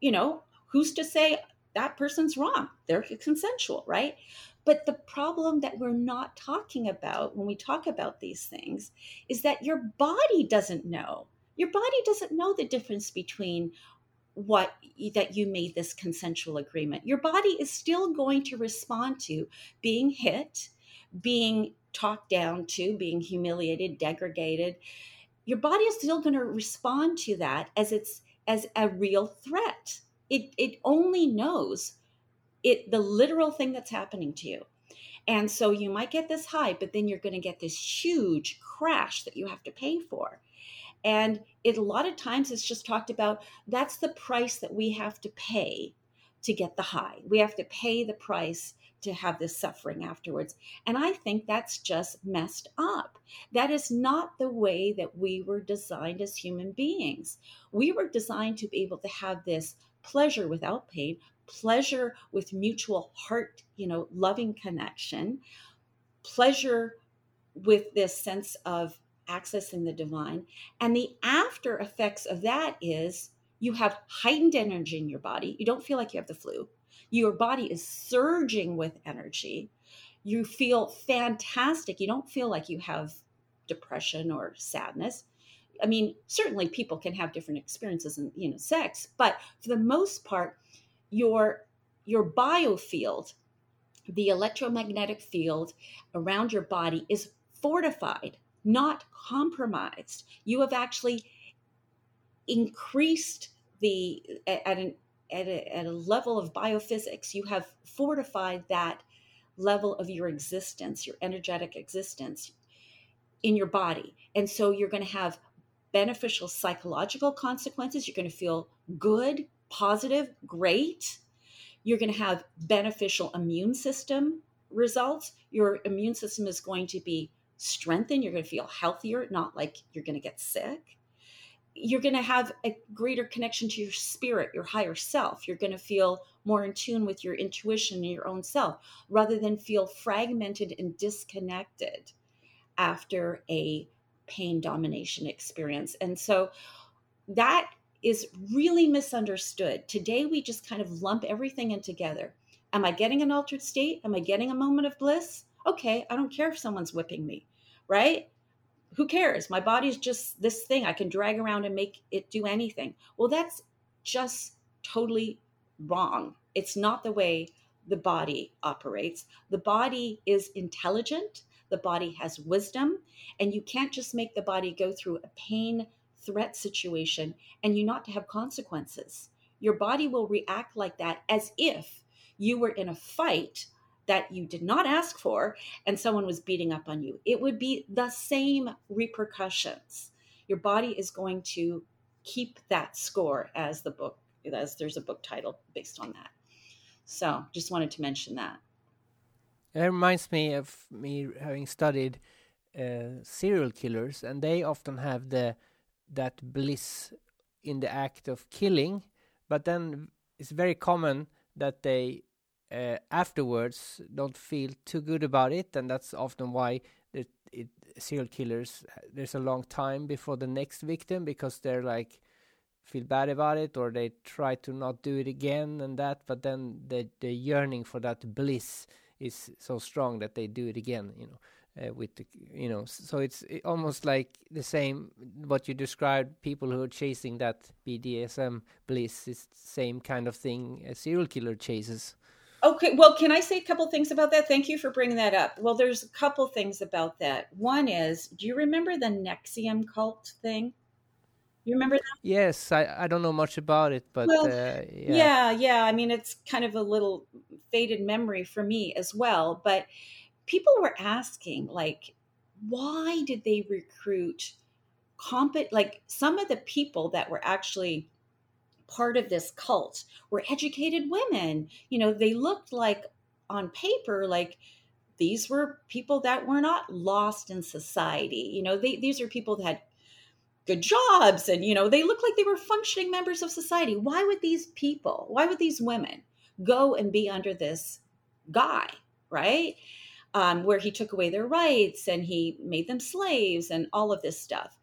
[SPEAKER 3] You know, who's to say that person's wrong? They're consensual, right? But the problem that we're not talking about when we talk about these things is that your body doesn't know. Your body doesn't know the difference between what that you made this consensual agreement. Your body is still going to respond to being hit, being talked down to, being humiliated, degraded, your body is still going to respond to that as it's as a real threat. It, it only knows it the literal thing that's happening to you. And so you might get this high, but then you're going to get this huge crash that you have to pay for. And it a lot of times it's just talked about that's the price that we have to pay to get the high. We have to pay the price to have this suffering afterwards. And I think that's just messed up. That is not the way that we were designed as human beings. We were designed to be able to have this pleasure without pain, pleasure with mutual heart, you know, loving connection, pleasure with this sense of accessing the divine. And the after effects of that is you have heightened energy in your body. You don't feel like you have the flu. Your body is surging with energy. You feel fantastic. You don't feel like you have depression or sadness. I mean, certainly people can have different experiences in, you know, sex, but for the most part, your your biofield, the electromagnetic field around your body is fortified, not compromised. You have actually increased the at an at a, at a level of biophysics you have fortified that level of your existence your energetic existence in your body and so you're going to have beneficial psychological consequences you're going to feel good positive, great. You're going to have beneficial immune system results. Your immune system is going to be strengthened. You're going to feel healthier, not like you're going to get sick. You're going to have a greater connection to your spirit, your higher self. You're going to feel more in tune with your intuition and your own self rather than feel fragmented and disconnected after a pain domination experience. And so that is really misunderstood. Today, we just kind of lump everything in together. Am I getting an altered state? Am I getting a moment of bliss? Okay, I don't care if someone's whipping me, right? Who cares? My body's just this thing I can drag around and make it do anything. Well, that's just totally wrong. It's not the way the body operates. The body is intelligent, the body has wisdom, and you can't just make the body go through a pain threat situation and you not to have consequences. Your body will react like that as if you were in a fight that you did not ask for and someone was beating up on you. It would be the same repercussions. Your body is going to keep that score as the book as there's a book title based on that. So, just wanted to mention that.
[SPEAKER 2] It reminds me of me having studied uh, serial killers, and they often have the that bliss in the act of killing, but then it's very common that they uh, afterwards don't feel too good about it, and that's often why it, it, serial killers there's a long time before the next victim because they're like feel bad about it or they try to not do it again and that, but then the the yearning for that bliss is so strong that they do it again, you know uh, with the you know so it's almost like the same what you described people who are chasing that BDSM bliss is the same kind of thing a serial killer chases
[SPEAKER 3] okay well can I say a couple things about that thank you for bringing that up well there's a couple things about that one is do you remember the NXIVM cult thing you remember that?
[SPEAKER 2] Yes, I, I don't know much about it, but well, uh,
[SPEAKER 3] yeah. yeah, yeah. I mean, it's kind of a little faded memory for me as well. But people were asking like why did they recruit compet like some of the people that were actually part of this cult were educated women. You know they looked like on paper like these were people that were not lost in society. You know they, these are people that had good jobs and you know they looked like they were functioning members of society. Why would these people why would these women go and be under this guy right? Um, where he took away their rights and he made them slaves and all of this stuff.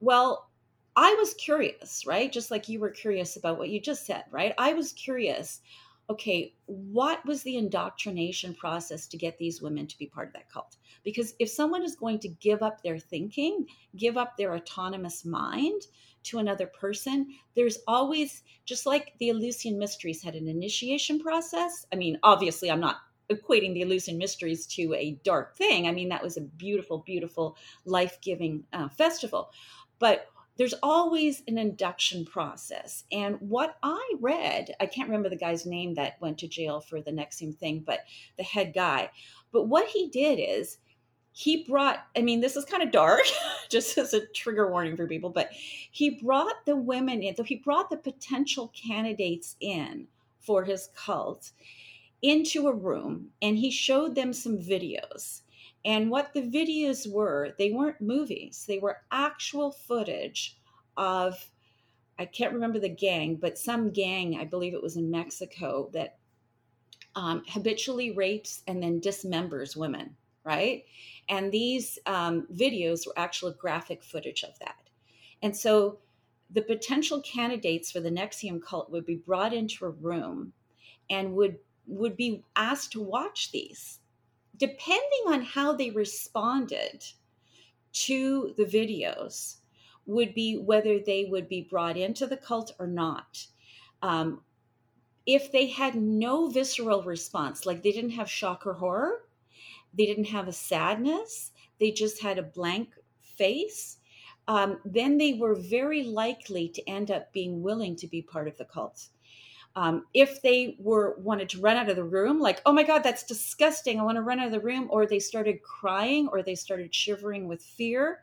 [SPEAKER 3] Well, I was curious, right? Just like you were curious about what you just said, right? I was curious. Okay, what was the indoctrination process to get these women to be part of that cult? Because if someone is going to give up their thinking, give up their autonomous mind to another person, there's always, just like the Eleusinian Mysteries had an initiation process. I mean, obviously, I'm not equating the Eleusinian Mysteries to a dark thing. I mean, that was a beautiful, beautiful, life giving uh, festival. But there's always an induction process. And what I read, I can't remember the guy's name that went to jail for the NXIVM thing, but the head guy. But what he did is he brought, I mean, this is kind of dark, just as a trigger warning for people, but he brought the women in, so he brought the potential candidates in for his cult into a room and he showed them some videos and what the videos were, they weren't movies, they were actual footage of, I can't remember the gang, but some gang, I believe it was in Mexico, that um, habitually rapes and then dismembers women, right? And these um, videos were actual graphic footage of that. And so the potential candidates for the NXIVM cult would be brought into a room and would would be asked to watch these depending on how they responded to the videos, would be whether they would be brought into the cult or not. Um, if they had no visceral response, like they didn't have shock or horror, they didn't have a sadness, they just had a blank face, um, then they were very likely to end up being willing to be part of the cult. Um, if they were wanted to run out of the room, like, oh my God, that's disgusting. I want to run out of the room, or they started crying or they started shivering with fear,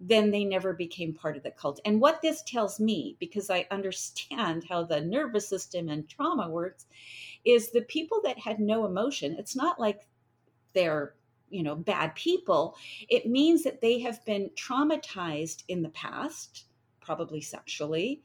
[SPEAKER 3] then they never became part of the cult. And what this tells me, because I understand how the nervous system and trauma works, is the people that had no emotion, it's not like they're you know bad people it means that they have been traumatized in the past probably sexually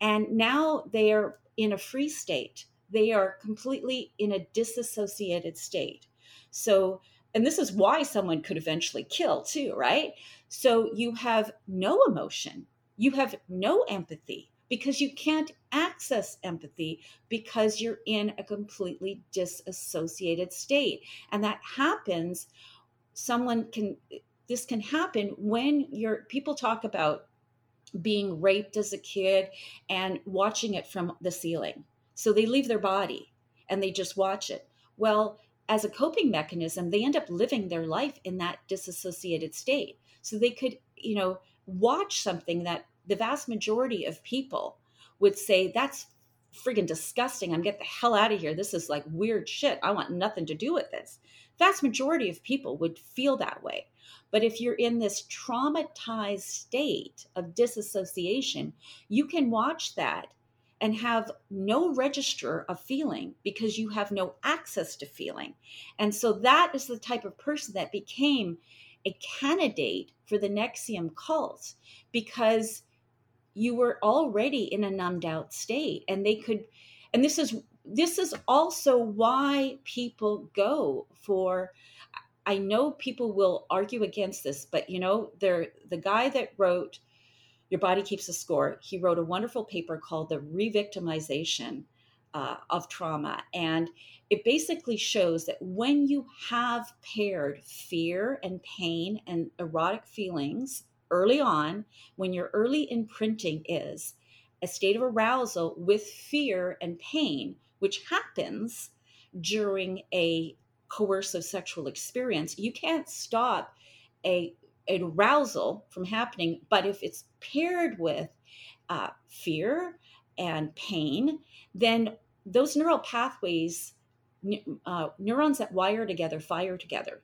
[SPEAKER 3] and now they are in a free state. They are completely in a disassociated state. So, and this is why someone could eventually kill too, right? So you have no emotion, you have no empathy because you can't access empathy because you're in a completely disassociated state. And that happens, someone can, this can happen when your people talk about being raped as a kid and watching it from the ceiling. So they leave their body and they just watch it. Well, as a coping mechanism, they end up living their life in that disassociated state. So they could, you know, watch something that the vast majority of people would say, that's friggin' disgusting. I'm get the hell out of here. This is like weird shit. I want nothing to do with this. Vast majority of people would feel that way. But if you're in this traumatized state of disassociation, you can watch that and have no register of feeling because you have no access to feeling. And so that is the type of person that became a candidate for the NXIVM cult because you were already in a numbed out state and they could and this is this is also why people go for I know people will argue against this, but you know, there the guy that wrote Your Body Keeps a Score, he wrote a wonderful paper called The Revictimization uh, of Trauma. And it basically shows that when you have paired fear and pain and erotic feelings early on, when your early imprinting is a state of arousal with fear and pain, which happens during a coercive sexual experience, you can't stop a arousal from happening. But if it's paired with uh, fear and pain, then those neural pathways, uh, neurons that wire together, fire together.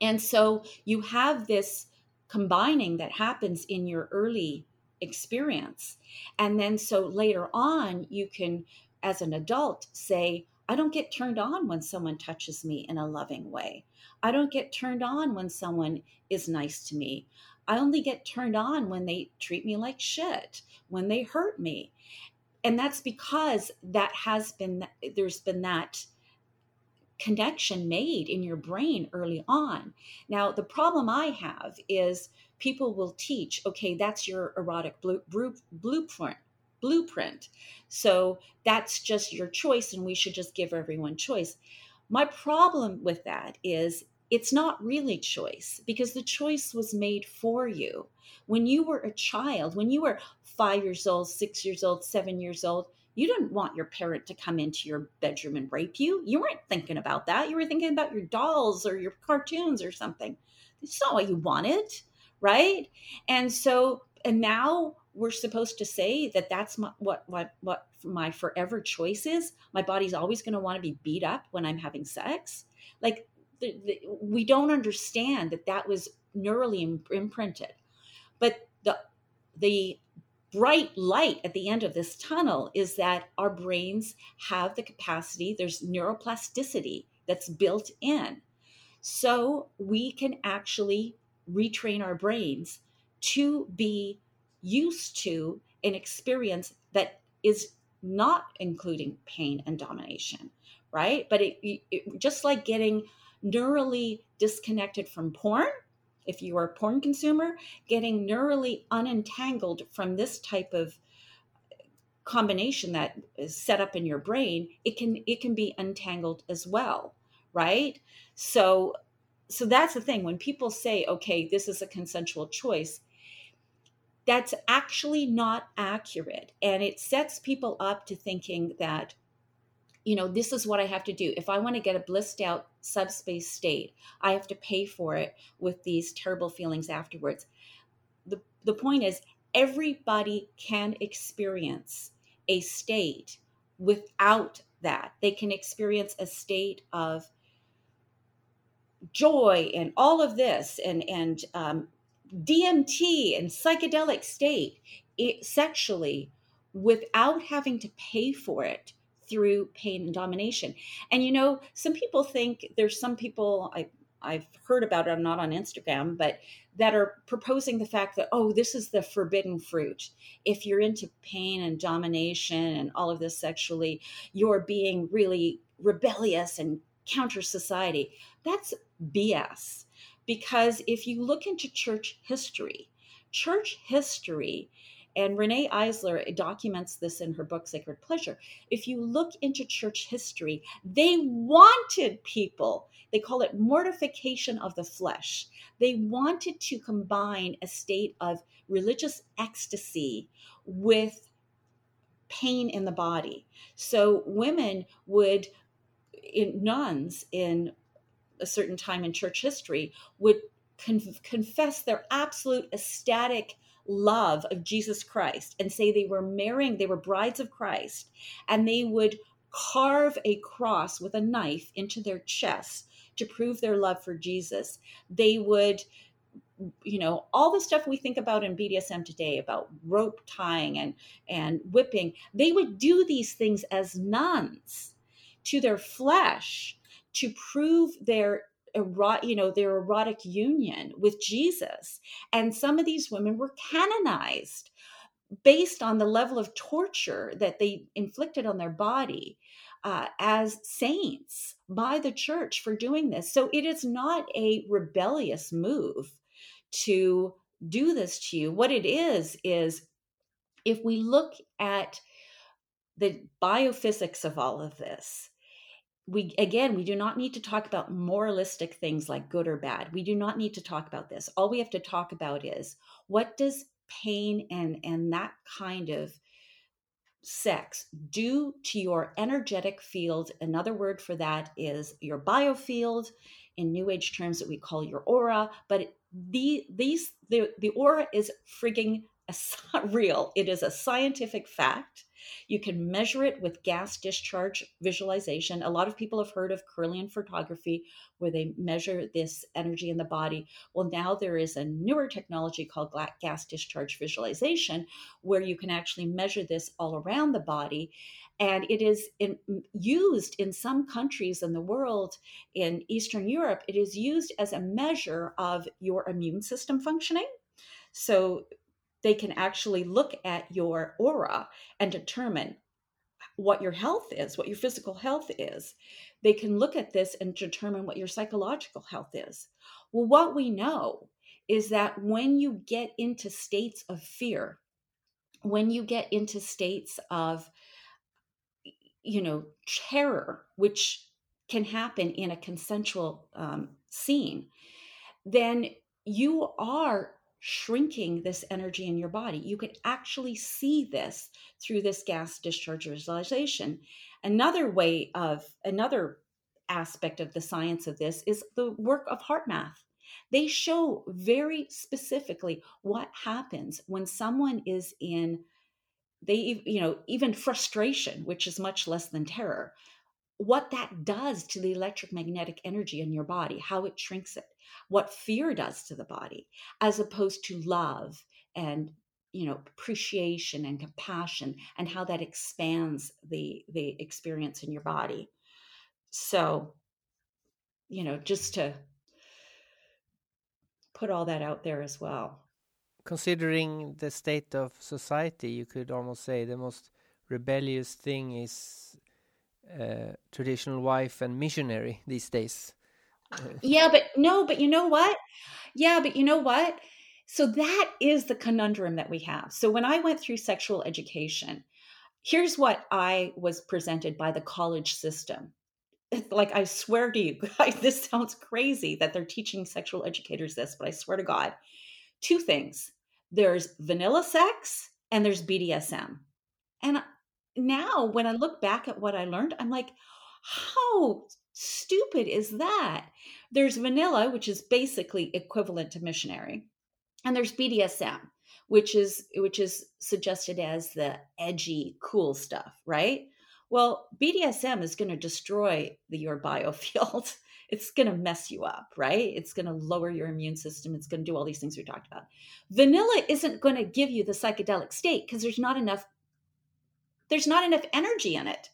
[SPEAKER 3] And so you have this combining that happens in your early experience. And then so later on, you can, as an adult, say, I don't get turned on when someone touches me in a loving way. I don't get turned on when someone is nice to me. I only get turned on when they treat me like shit, when they hurt me. And that's because that has been, there's been that connection made in your brain early on. Now, the problem I have is people will teach, okay, that's your erotic blueprint blueprint. So that's just your choice, and we should just give everyone choice. My problem with that is it's not really choice because the choice was made for you. When you were a child, when you were five years old, six years old, seven years old, you didn't want your parent to come into your bedroom and rape you. You weren't thinking about that. You were thinking about your dolls or your cartoons or something. It's not what you wanted, right? And so and now we're supposed to say that that's my, what what what my forever choice is. My body's always going to want to be beat up when i'm having sex. Like the, the, we don't understand that that was neurally imprinted. But the the bright light at the end of this tunnel is that our brains have the capacity there's neuroplasticity that's built in. So we can actually retrain our brains to be used to an experience that is not including pain and domination, right? But it, it, just like getting neurally disconnected from porn, if you are a porn consumer, getting neurally unentangled from this type of combination that is set up in your brain, it can it can be untangled as well, right? So so that's the thing when people say, okay, this is a consensual choice, that's actually not accurate. And it sets people up to thinking that, you know, this is what I have to do. If I want to get a blissed out subspace state, I have to pay for it with these terrible feelings afterwards. The, the point is, everybody can experience a state without that. They can experience a state of joy and all of this and and um, DMT and psychedelic state it, sexually without having to pay for it through pain and domination. And you know, some people think there's some people I I've heard about it, I'm not on Instagram, but that are proposing the fact that, oh, this is the forbidden fruit. If you're into pain and domination and all of this sexually, you're being really rebellious and counter society. That's BS. Because if you look into church history, church history, and Riane Eisler documents this in her book, Sacred Pleasure. If you look into church history, they wanted people, they call it mortification of the flesh. They wanted to combine a state of religious ecstasy with pain in the body. So women would, in nuns in a certain time in church history would con- confess their absolute ecstatic love of Jesus Christ and say they were marrying, they were brides of Christ, and they would carve a cross with a knife into their chest to prove their love for Jesus. They would you know all the stuff we think about in BDSM today about rope tying and and whipping they would do these things as nuns to their flesh to prove their erotic, you know, their erotic union with Jesus. And some of these women were canonized based on the level of torture that they inflicted on their body uh, as saints by the church for doing this. So it is not a rebellious move to do this to you. What it is, is if we look at the biophysics of all of this, we again we do not need to talk about moralistic things like good or bad. We do not need to talk about this. All we have to talk about is what does pain and and that kind of sex do to your energetic field? Another word for that is your biofield in new age terms that we call your aura but the these the the aura is frigging real. It is a scientific fact you can measure it with gas discharge visualization. A lot of people have heard of Kirlian photography, where they measure this energy in the body. Well, now there is a newer technology called gas discharge visualization, where you can actually measure this all around the body. And it is in, used in some countries in the world, in Eastern Europe, it is used as a measure of your immune system functioning. So they can actually look at your aura and determine what your health is, what your physical health is. They can look at this and determine what your psychological health is. Well, what we know is that when you get into states of fear, when you get into states of, you know, terror, which can happen in a consensual um, scene, then you are shrinking this energy in your body. You can actually see this through this gas discharge visualization. Another way of, another aspect of the science of this is the work of HeartMath. They show very specifically what happens when someone is in they you know even frustration which is much less than terror what that does to the electromagnetic energy in your body how it shrinks it what fear does to the body as opposed to love and you know appreciation and compassion and how that expands the the experience in your body. So you know just to put all that out there as well.
[SPEAKER 2] Considering the state of society you could almost say the most rebellious thing is uh, traditional wife and missionary these days
[SPEAKER 3] yeah but no but you know what yeah but you know what so that is the conundrum that we have. So when I went through sexual education, here's what I was presented by the college system. Like, I swear to you, guys, this sounds crazy that they're teaching sexual educators this, but I swear to God, two things there's vanilla sex and there's BDSM. And now, when I look back at what I learned, I'm like, how stupid is that? There's vanilla, which is basically equivalent to missionary and there's BDSM, which is which is suggested as the edgy, cool stuff, right? Well, BDSM is going to destroy the, your biofield. It's going to mess you up, right? It's going to lower your immune system. It's going to do all these things we talked about. Vanilla isn't going to give you the psychedelic state because there's not enough there's not enough energy in it.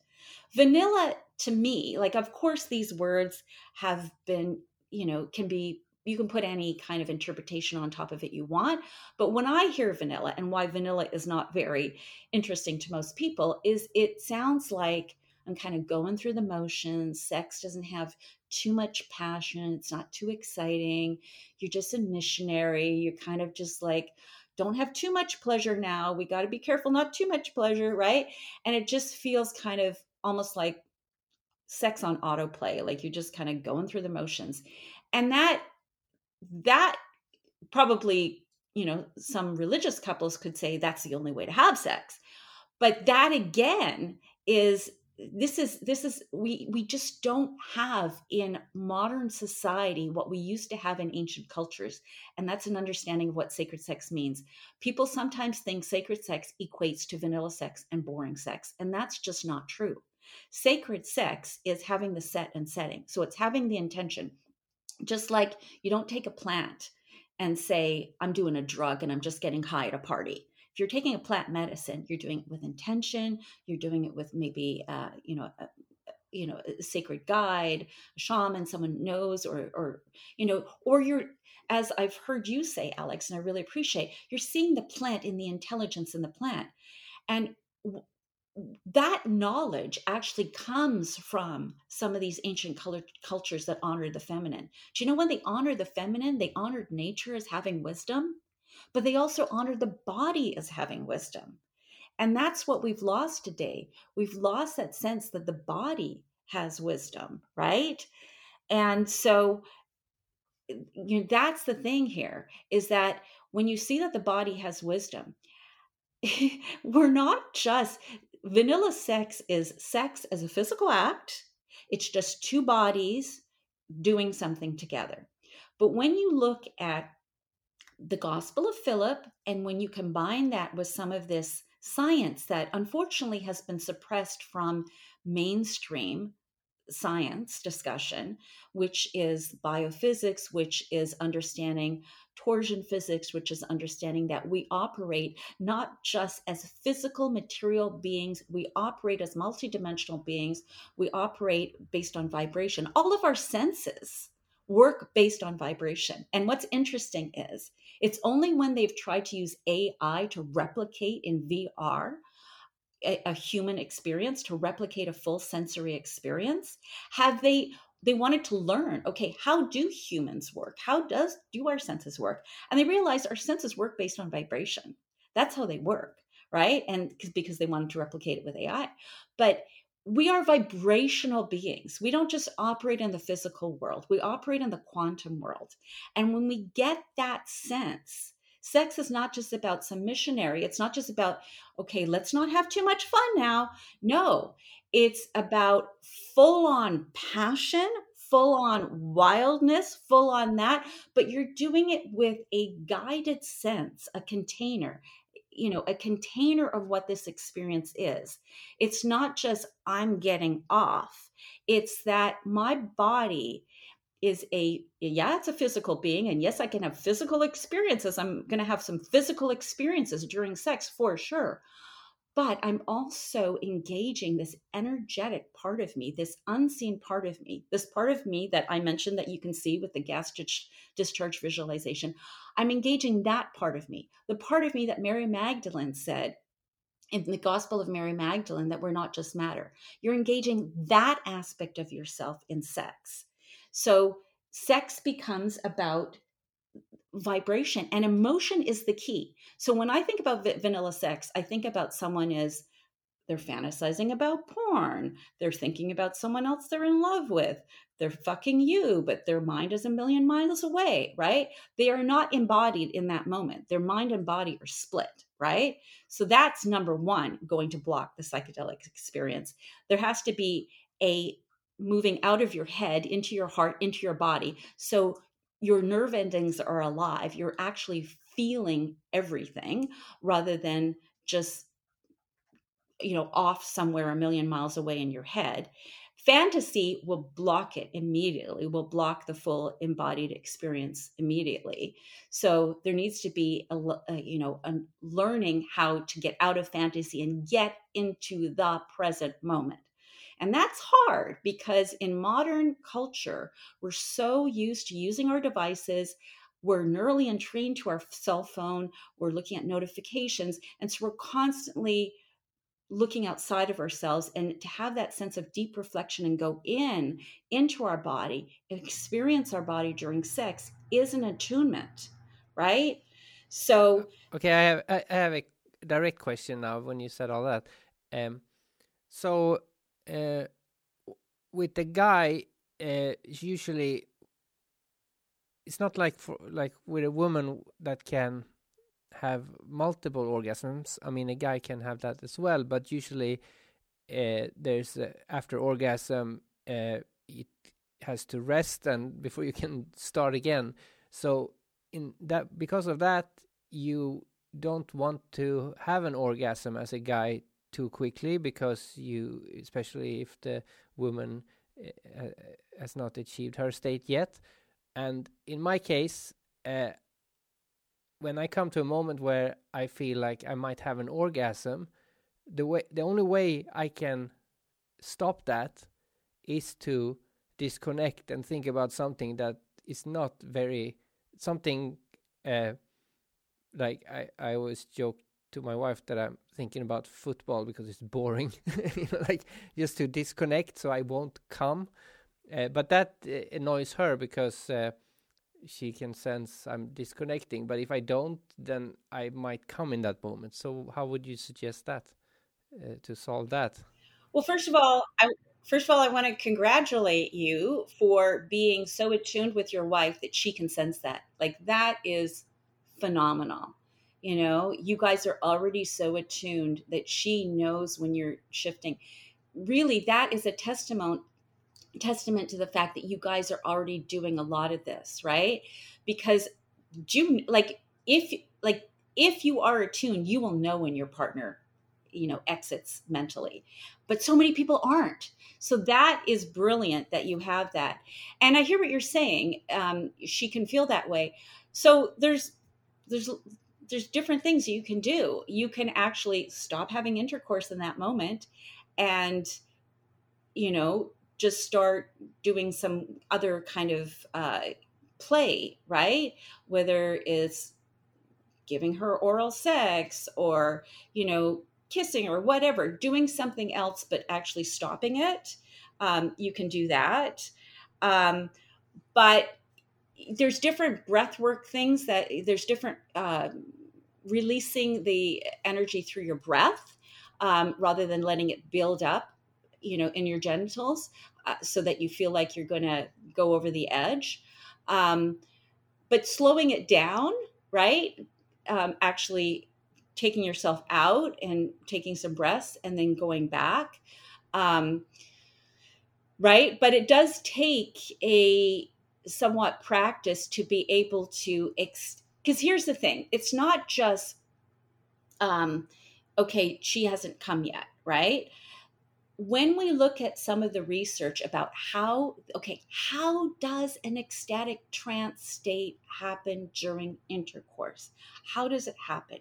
[SPEAKER 3] Vanilla to me, like of course these words have been, you know, can be you can put any kind of interpretation on top of it you want. But when I hear vanilla and why vanilla is not very interesting to most people is it sounds like I'm kind of going through the motions. Sex doesn't have too much passion. It's not too exciting. You're just a missionary. You're kind of just like, don't have too much pleasure now. We got to be careful, not too much pleasure, right? And it just feels kind of almost like sex on autoplay, like you're just kind of going through the motions. And that that probably you know some religious couples could say that's the only way to have sex but that again is this is this is we we just don't have in modern society what we used to have in ancient cultures and that's an understanding of what sacred sex means. People sometimes think sacred sex equates to vanilla sex and boring sex and that's just not true. Sacred sex is having the set and setting so it's having the intention. Just like you don't take a plant and say, I'm doing a drug and I'm just getting high at a party. You're taking a plant medicine, you're doing it with intention, you're doing it with maybe, uh, you know, a, you know, a sacred guide, a shaman, someone knows, or, or, you know, or you're, as I've heard you say, Alex, and I really appreciate, you're seeing the plant in the intelligence in the plant. And that knowledge actually comes from some of these ancient color, cultures that honor the feminine. Do you know when they honor the feminine, they honored nature as having wisdom, but they also honor the body as having wisdom. And that's what we've lost today. We've lost that sense that the body has wisdom, right? And so you know, that's the thing here is that when you see that the body has wisdom, we're not just vanilla sex is sex as a physical act. It's just two bodies doing something together. But when you look at the Gospel of Philip, and when you combine that with some of this science that unfortunately has been suppressed from mainstream science discussion, which is biophysics, which is understanding torsion physics, which is understanding that we operate not just as physical material beings, we operate as multidimensional beings, we operate based on vibration. All of our senses work based on vibration. And what's interesting is it's only when they've tried to use AI to replicate in VR a, a, human experience to replicate a full sensory experience have they they wanted to learn okay how do humans work? How does do our senses work? And they realized our senses work based on vibration. That's how they work right? And because they wanted to replicate it with ai but we are vibrational beings. We don't just operate in the physical world. We operate in the quantum world. And when we get that sense sex is not just about some missionary it's not just about okay let's not have too much fun now. No it's about full on passion, full on wildness, full on that, but you're doing it with a guided sense, a container, you know, a container of what this experience is. It's not just I'm getting off, it's that my body is a yeah it's a physical being and yes i can have physical experiences. I'm going to have some physical experiences during sex for sure but I'm also engaging this energetic part of me, this unseen part of me, this part of me that I mentioned that you can see with the gas discharge visualization. I'm engaging that part of me, the part of me that Mary Magdalene said in the Gospel of Mary Magdalene that we're not just matter. You're engaging that aspect of yourself in sex. So sex becomes about vibration and emotion is the key. So when I think about vanilla sex, I think about someone as they're fantasizing about porn. They're thinking about someone else they're in love with. They're fucking you, but their mind is a million miles away, right? They are not embodied in that moment. Their mind and body are split, right? So that's number one, going to block the psychedelic experience. There has to be a moving out of your head into your heart, into your body. So your nerve endings are alive. You're actually feeling everything rather than just you know off somewhere a million miles away in your head fantasy will block it immediately will block the full embodied experience immediately so there needs to be a, a, you know a learning how to get out of fantasy and get into the present moment and that's hard because in modern culture, we're so used to using our devices. We're neurally entrained to our cell phone. We're looking at notifications. And so we're constantly looking outside of ourselves and to have that sense of deep reflection and go in into our body experience our body during sex is an attunement right so
[SPEAKER 2] okay i have i have a direct question now when you said all that um so uh, with the guy, uh, usually it's not like for like with a woman that can have multiple orgasms. I mean, a guy can have that as well, but usually uh, there's after orgasm uh, it has to rest and before you can start again. So in that because of that, you don't want to have an orgasm as a guy too quickly because you, especially if the woman uh, has not achieved her state yet. And in my case, uh, when I come to a moment where I feel like I might have an orgasm, the way the only way I can stop that is to disconnect and think about something that is not very something uh, like I I always joke to my wife that I'm thinking about football because it's boring, you know, like just to disconnect so I won't come. Uh, but that uh, annoys her because uh, she can sense I'm disconnecting. But if I don't, then I might come in that moment. So how would you suggest that uh, to solve that?
[SPEAKER 3] Well, first of all, I first of all I want to congratulate you for being so attuned with your wife that she can sense that. Like that is phenomenal you know you guys are already so attuned that she knows when you're shifting. Really that is a testament testament to the fact that you guys are already doing a lot of this right? Because do like if like if you are attuned you will know when your partner you know exits mentally. But so many people aren't. So that is brilliant that you have that. And i hear what you're saying um, she can feel that way. So there's there's there's different things you can do. You can actually stop having intercourse in that moment and you know just start doing some other kind of uh, play, right? Whether it's giving her oral sex or, you know, kissing or whatever, doing something else, but actually stopping it. Um, you can do that. Um, but there's different breath work things that there's different uh, releasing the energy through your breath um, rather than letting it build up you know in your genitals uh, so that you feel like you're going to go over the edge um, but slowing it down right um, actually taking yourself out and taking some breaths and then going back um, right? But it does take a somewhat practice to be able to because here's the thing it's not just um okay she hasn't come yet right? When we look at some of the research about how okay how does an ecstatic trance state happen during intercourse? How does it happen?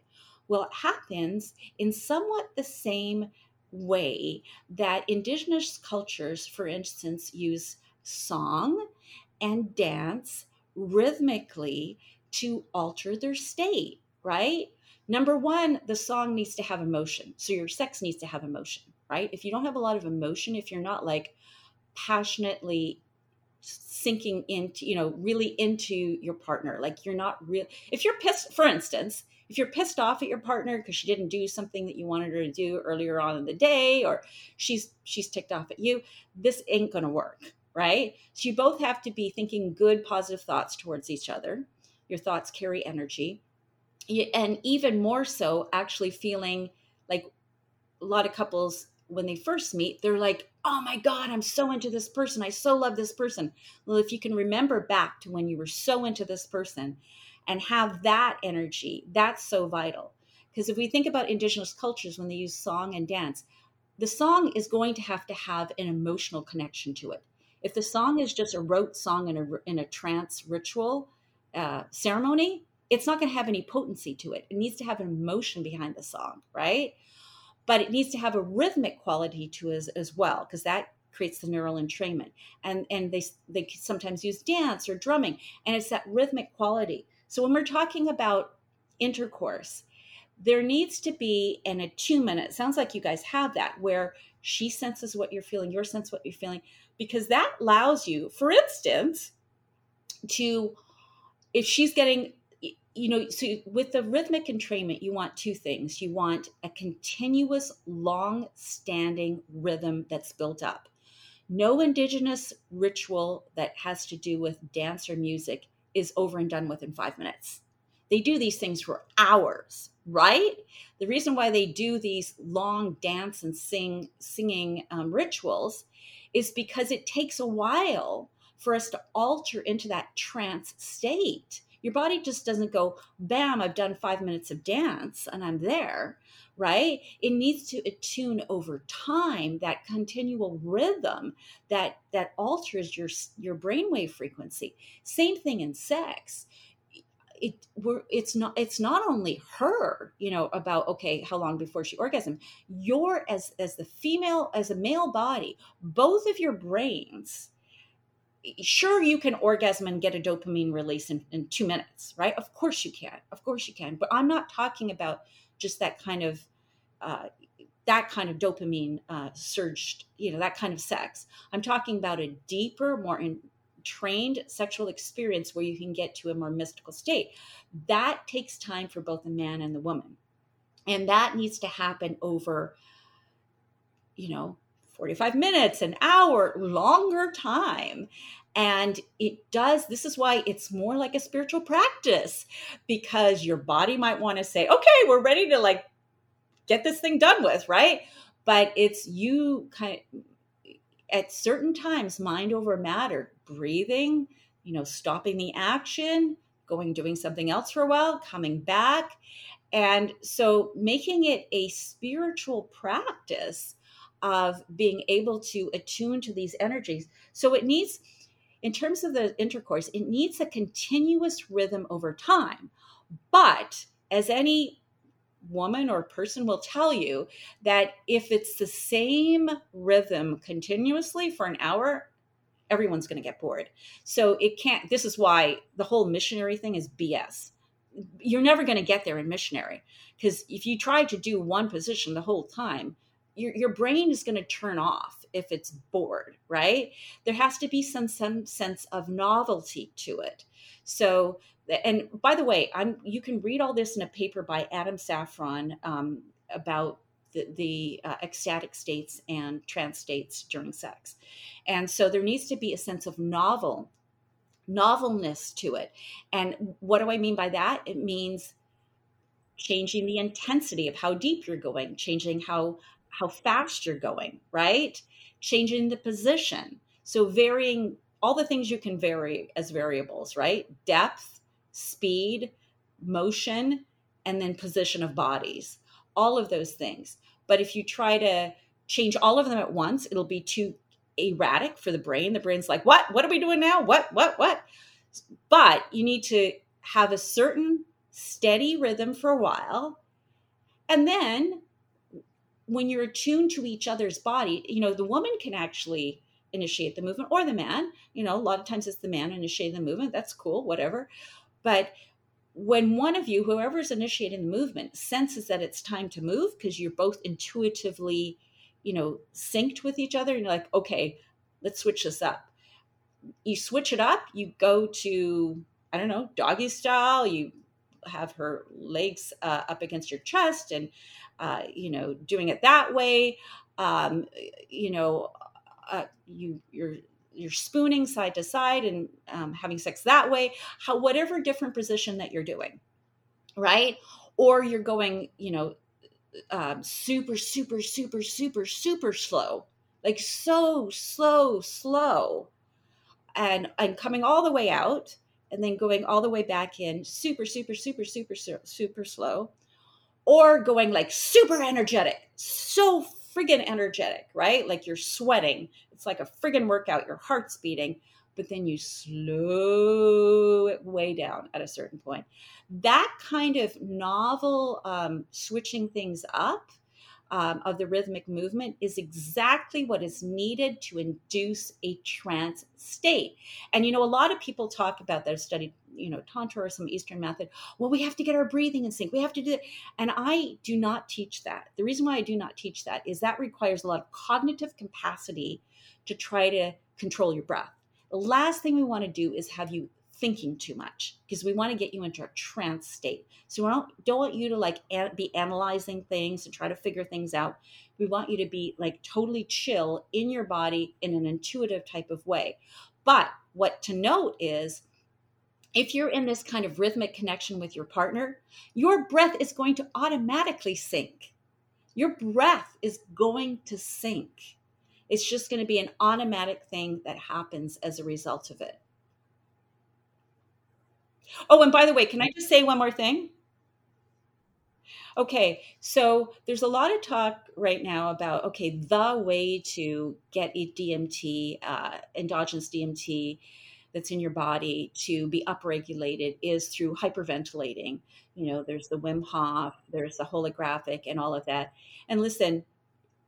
[SPEAKER 3] Well it happens in somewhat the same way that indigenous cultures for instance use song and dance rhythmically to alter their state, right? Number one, the song needs to have emotion. So your sex needs to have emotion, right? If you don't have a lot of emotion, if you're not like passionately sinking into, you know, really into your partner, like you're not real, if you're pissed, for instance, if you're pissed off at your partner because she didn't do something that you wanted her to do earlier on in the day or she's she's ticked off at you this ain't gonna work right? So you both have to be thinking good, positive thoughts towards each other. Your thoughts carry energy. And even more so, actually feeling like a lot of couples, when they first meet, they're like, oh my God, I'm so into this person. I so love this person. Well, if you can remember back to when you were so into this person and have that energy, that's so vital. Because if we think about indigenous cultures, when they use song and dance, the song is going to have to have an emotional connection to it if the song is just a rote song in a, in a trance ritual uh, ceremony, it's not going to have any potency to it. It needs to have an emotion behind the song, right? But it needs to have a rhythmic quality to it as, as well, because that creates the neural entrainment. And and they they sometimes use dance or drumming, and it's that rhythmic quality. So when we're talking about intercourse, there needs to be an attunement. It sounds like you guys have that, where she senses what you're feeling, your sense what you're feeling, because that allows you, for instance, to if she's getting you know so with the rhythmic entrainment you want two things. You want a continuous long standing rhythm that's built up. No indigenous ritual that has to do with dance or music is over and done with in 5 minutes. They do these things for hours right? The reason why they do these long dance and sing singing um, rituals is because it takes a while for us to alter into that trance state. Your body just doesn't go, bam, I've done five minutes of dance and I'm there, right? It needs to attune over time that continual rhythm that that alters your your brainwave frequency. Same thing in sex it we're it's not it's not only her you know about okay how long before she orgasm you're as as the female as a male body both of your brains sure you can orgasm and get a dopamine release in, in two minutes right of course you can of course you can but i'm not talking about just that kind of uh, that kind of dopamine uh, surged you know that kind of sex i'm talking about a deeper more in, trained sexual experience where you can get to a more mystical state. That takes time for both the man and the woman. And that needs to happen over, you know, 45 minutes, an hour, longer time. And it does, this is why it's more like a spiritual practice because your body might want to say, okay, we're ready to like get this thing done with, right? But it's you kind of at certain times, mind over matter, breathing, you know, stopping the action, going doing something else for a while, coming back. And so making it a spiritual practice of being able to attune to these energies. So it needs, in terms of the intercourse, it needs a continuous rhythm over time. But as any woman or person will tell you that if it's the same rhythm continuously for an hour, everyone's going to get bored. So it can't, this is why the whole missionary thing is BS. You're never going to get there in missionary because if you try to do one position the whole time, your, your brain is going to turn off if it's bored, right? There has to be some, some sense of novelty to it. So and by the way, I'm you can read all this in a paper by Adam Safron um, about the, the uh, ecstatic states and trance states during sex, and so there needs to be a sense of novel novelness to it. And what do I mean by that? It means changing the intensity of how deep you're going, changing how how fast you're going, right? Changing the position. So varying all the things you can vary as variables, right? Depth, speed, motion, and then position of bodies. All of those things. But if you try to change all of them at once, it'll be too erratic for the brain. The brain's like, "What? What are we doing now? What? What? What?" But you need to have a certain steady rhythm for a while. And then when you're attuned to each other's body, you know, the woman can actually initiate the movement or the man. You know, a lot of times it's the man initiating the movement. That's cool, whatever. But when one of you, whoever's initiating the movement, senses that it's time to move because you're both intuitively, you know, synced with each other, and you're like, okay, let's switch this up. You switch it up, you go to, I don't know, doggy style, you have her legs uh, up against your chest and, uh, you know, doing it that way. Um, you know, uh, you you're you're spooning side to side and um, having sex that way how whatever different position that you're doing right or you're going you know um, super super super super super slow like so slow slow and and coming all the way out and then going all the way back in super super super super super slow or going like super energetic so friggin' energetic, right? Like you're sweating. It's like a friggin' workout. Your heart's beating, but then you slow it way down at a certain point. That kind of novel um, switching things up um, of the rhythmic movement is exactly what is needed to induce a trance state. And you know, a lot of people talk about that. I've studied, you know, Tantra or some Eastern method. Well, we have to get our breathing in sync. We have to do it. And I do not teach that. The reason why I do not teach that is that requires a lot of cognitive capacity to try to control your breath. The last thing we want to do is have you thinking too much because we want to get you into a trance state. So we don't don't want you to like be analyzing things and try to figure things out. We want you to be like totally chill in your body in an intuitive type of way. But what to note is if you're in this kind of rhythmic connection with your partner, your breath is going to automatically sync. Your breath is going to sync. It's just going to be an automatic thing that happens as a result of it. Oh, and by the way, can I just say one more thing? Okay, so there's a lot of talk right now about okay, the way to get a DMT, uh, endogenous DMT, that's in your body to be upregulated is through hyperventilating. You know, there's the Wim Hof, there's the holotropic, and all of that. And listen,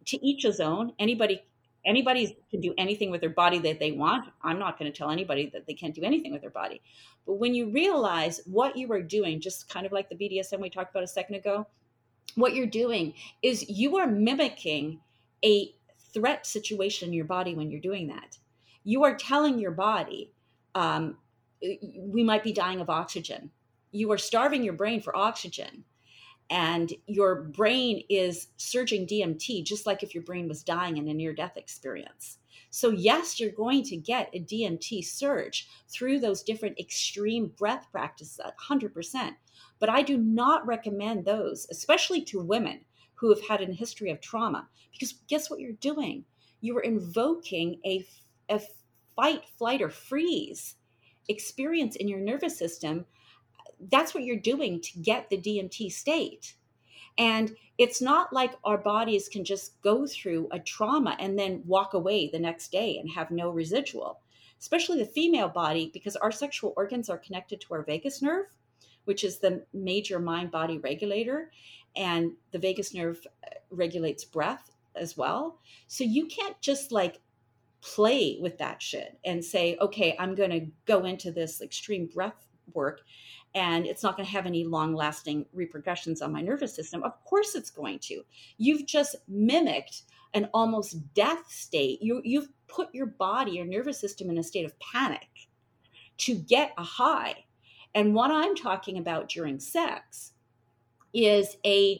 [SPEAKER 3] to each his own. Anybody anybody can do anything with their body that they want. I'm not going to tell anybody that they can't do anything with their body. But when you realize what you are doing, just kind of like the BDSM we talked about a second ago, what you're doing is you are mimicking a threat situation in your body when you're doing that. You are telling your body, um, we might be dying of oxygen. You are starving your brain for oxygen and your brain is surging DMT, just like if your brain was dying in a near death experience. So, yes, you're going to get a DMT surge through those different extreme breath practices, 100%. But I do not recommend those, especially to women who have had a history of trauma, because guess what you're doing? You are invoking a, a fight, flight, or freeze experience in your nervous system that's what you're doing to get the DMT state. And it's not like our bodies can just go through a trauma and then walk away the next day and have no residual, especially the female body, because our sexual organs are connected to our vagus nerve, which is the major mind body regulator. And the vagus nerve uh, regulates breath as well. So you can't just like play with that shit and say, okay, I'm going to go into this extreme breath work and it's not going to have any long lasting repercussions on my nervous system. Of course, it's going to. You've just mimicked an almost death state. You, you've put your body, your nervous system in a state of panic to get a high. And what I'm talking about during sex is a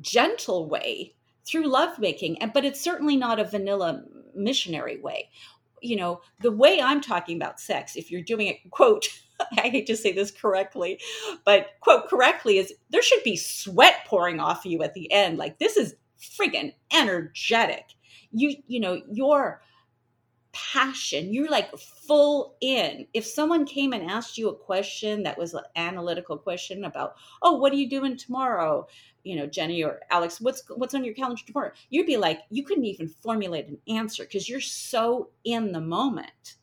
[SPEAKER 3] gentle way through lovemaking, but it's certainly not a vanilla missionary way. You know, the way I'm talking about sex, if you're doing it, quote, I hate to say this correctly, but quote correctly is there should be sweat pouring off you at the end. Like this is friggin' energetic. You you know, your passion. You're like full in. If someone came and asked you a question that was an analytical question about, oh, what are you doing tomorrow? You know, Jenny or Alex, what's what's on your calendar tomorrow? You'd be like, you couldn't even formulate an answer because you're so in the moment.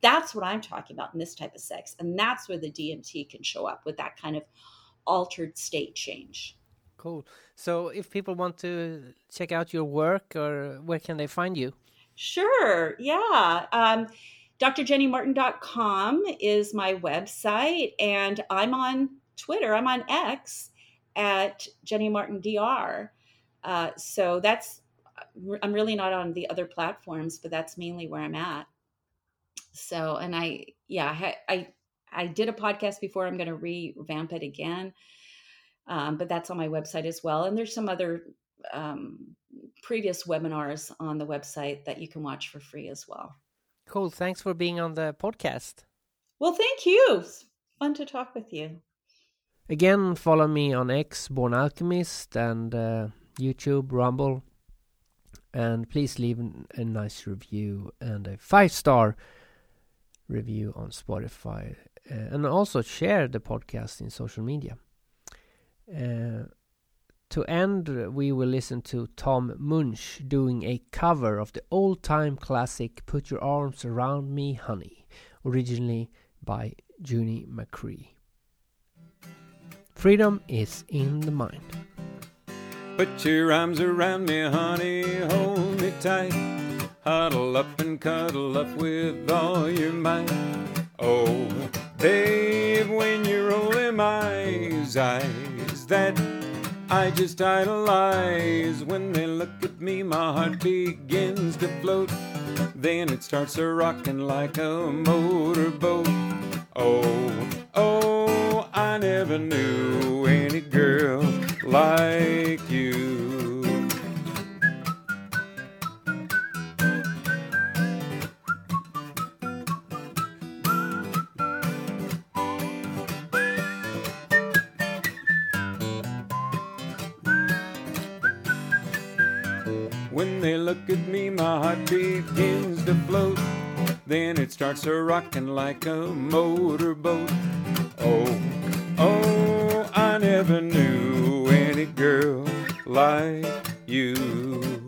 [SPEAKER 3] That's what I'm talking about in this type of sex. And that's where the DMT can show up with that kind of altered state change.
[SPEAKER 2] Cool. So if people want to check out your work or where can they find you?
[SPEAKER 3] Sure. Yeah. Um, drjennymartin.com is my website, and I'm on Twitter. I'm on X at Jenny Martin Dr. Uh, so that's I'm really not on the other platforms, but that's mainly where I'm at. So, and I, yeah, I, I, I did a podcast before. I'm going to revamp it again, um, but that's on my website as well. And there's some other um, previous webinars on the website that you can watch for free as well.
[SPEAKER 2] Cool. Thanks for being on the podcast.
[SPEAKER 3] Well, thank you. It's fun to talk with you.
[SPEAKER 2] Again, follow me on X, Born Alchemist, and uh, YouTube, Rumble. And please leave a nice review and a five star review on Spotify. Uh, and also share the podcast in social media. Uh, to end, we will listen to Tom Munch doing a cover of the old time classic Put Your Arms Around Me, Honey, originally by Junie McCree. Freedom is in the mind.
[SPEAKER 4] Put your arms around me, honey, hold me tight. Huddle up and cuddle up with all your might. Oh, babe, when you're rolling my eyes, that I just idolize when they look at me. My heart begins to float. Then it starts a rocking like a motorboat. Oh, oh, I never knew any girl like you. When they look at me, my heart begins to float. Then it starts a rocking like a motorboat. Oh, oh, I never knew any girl like you.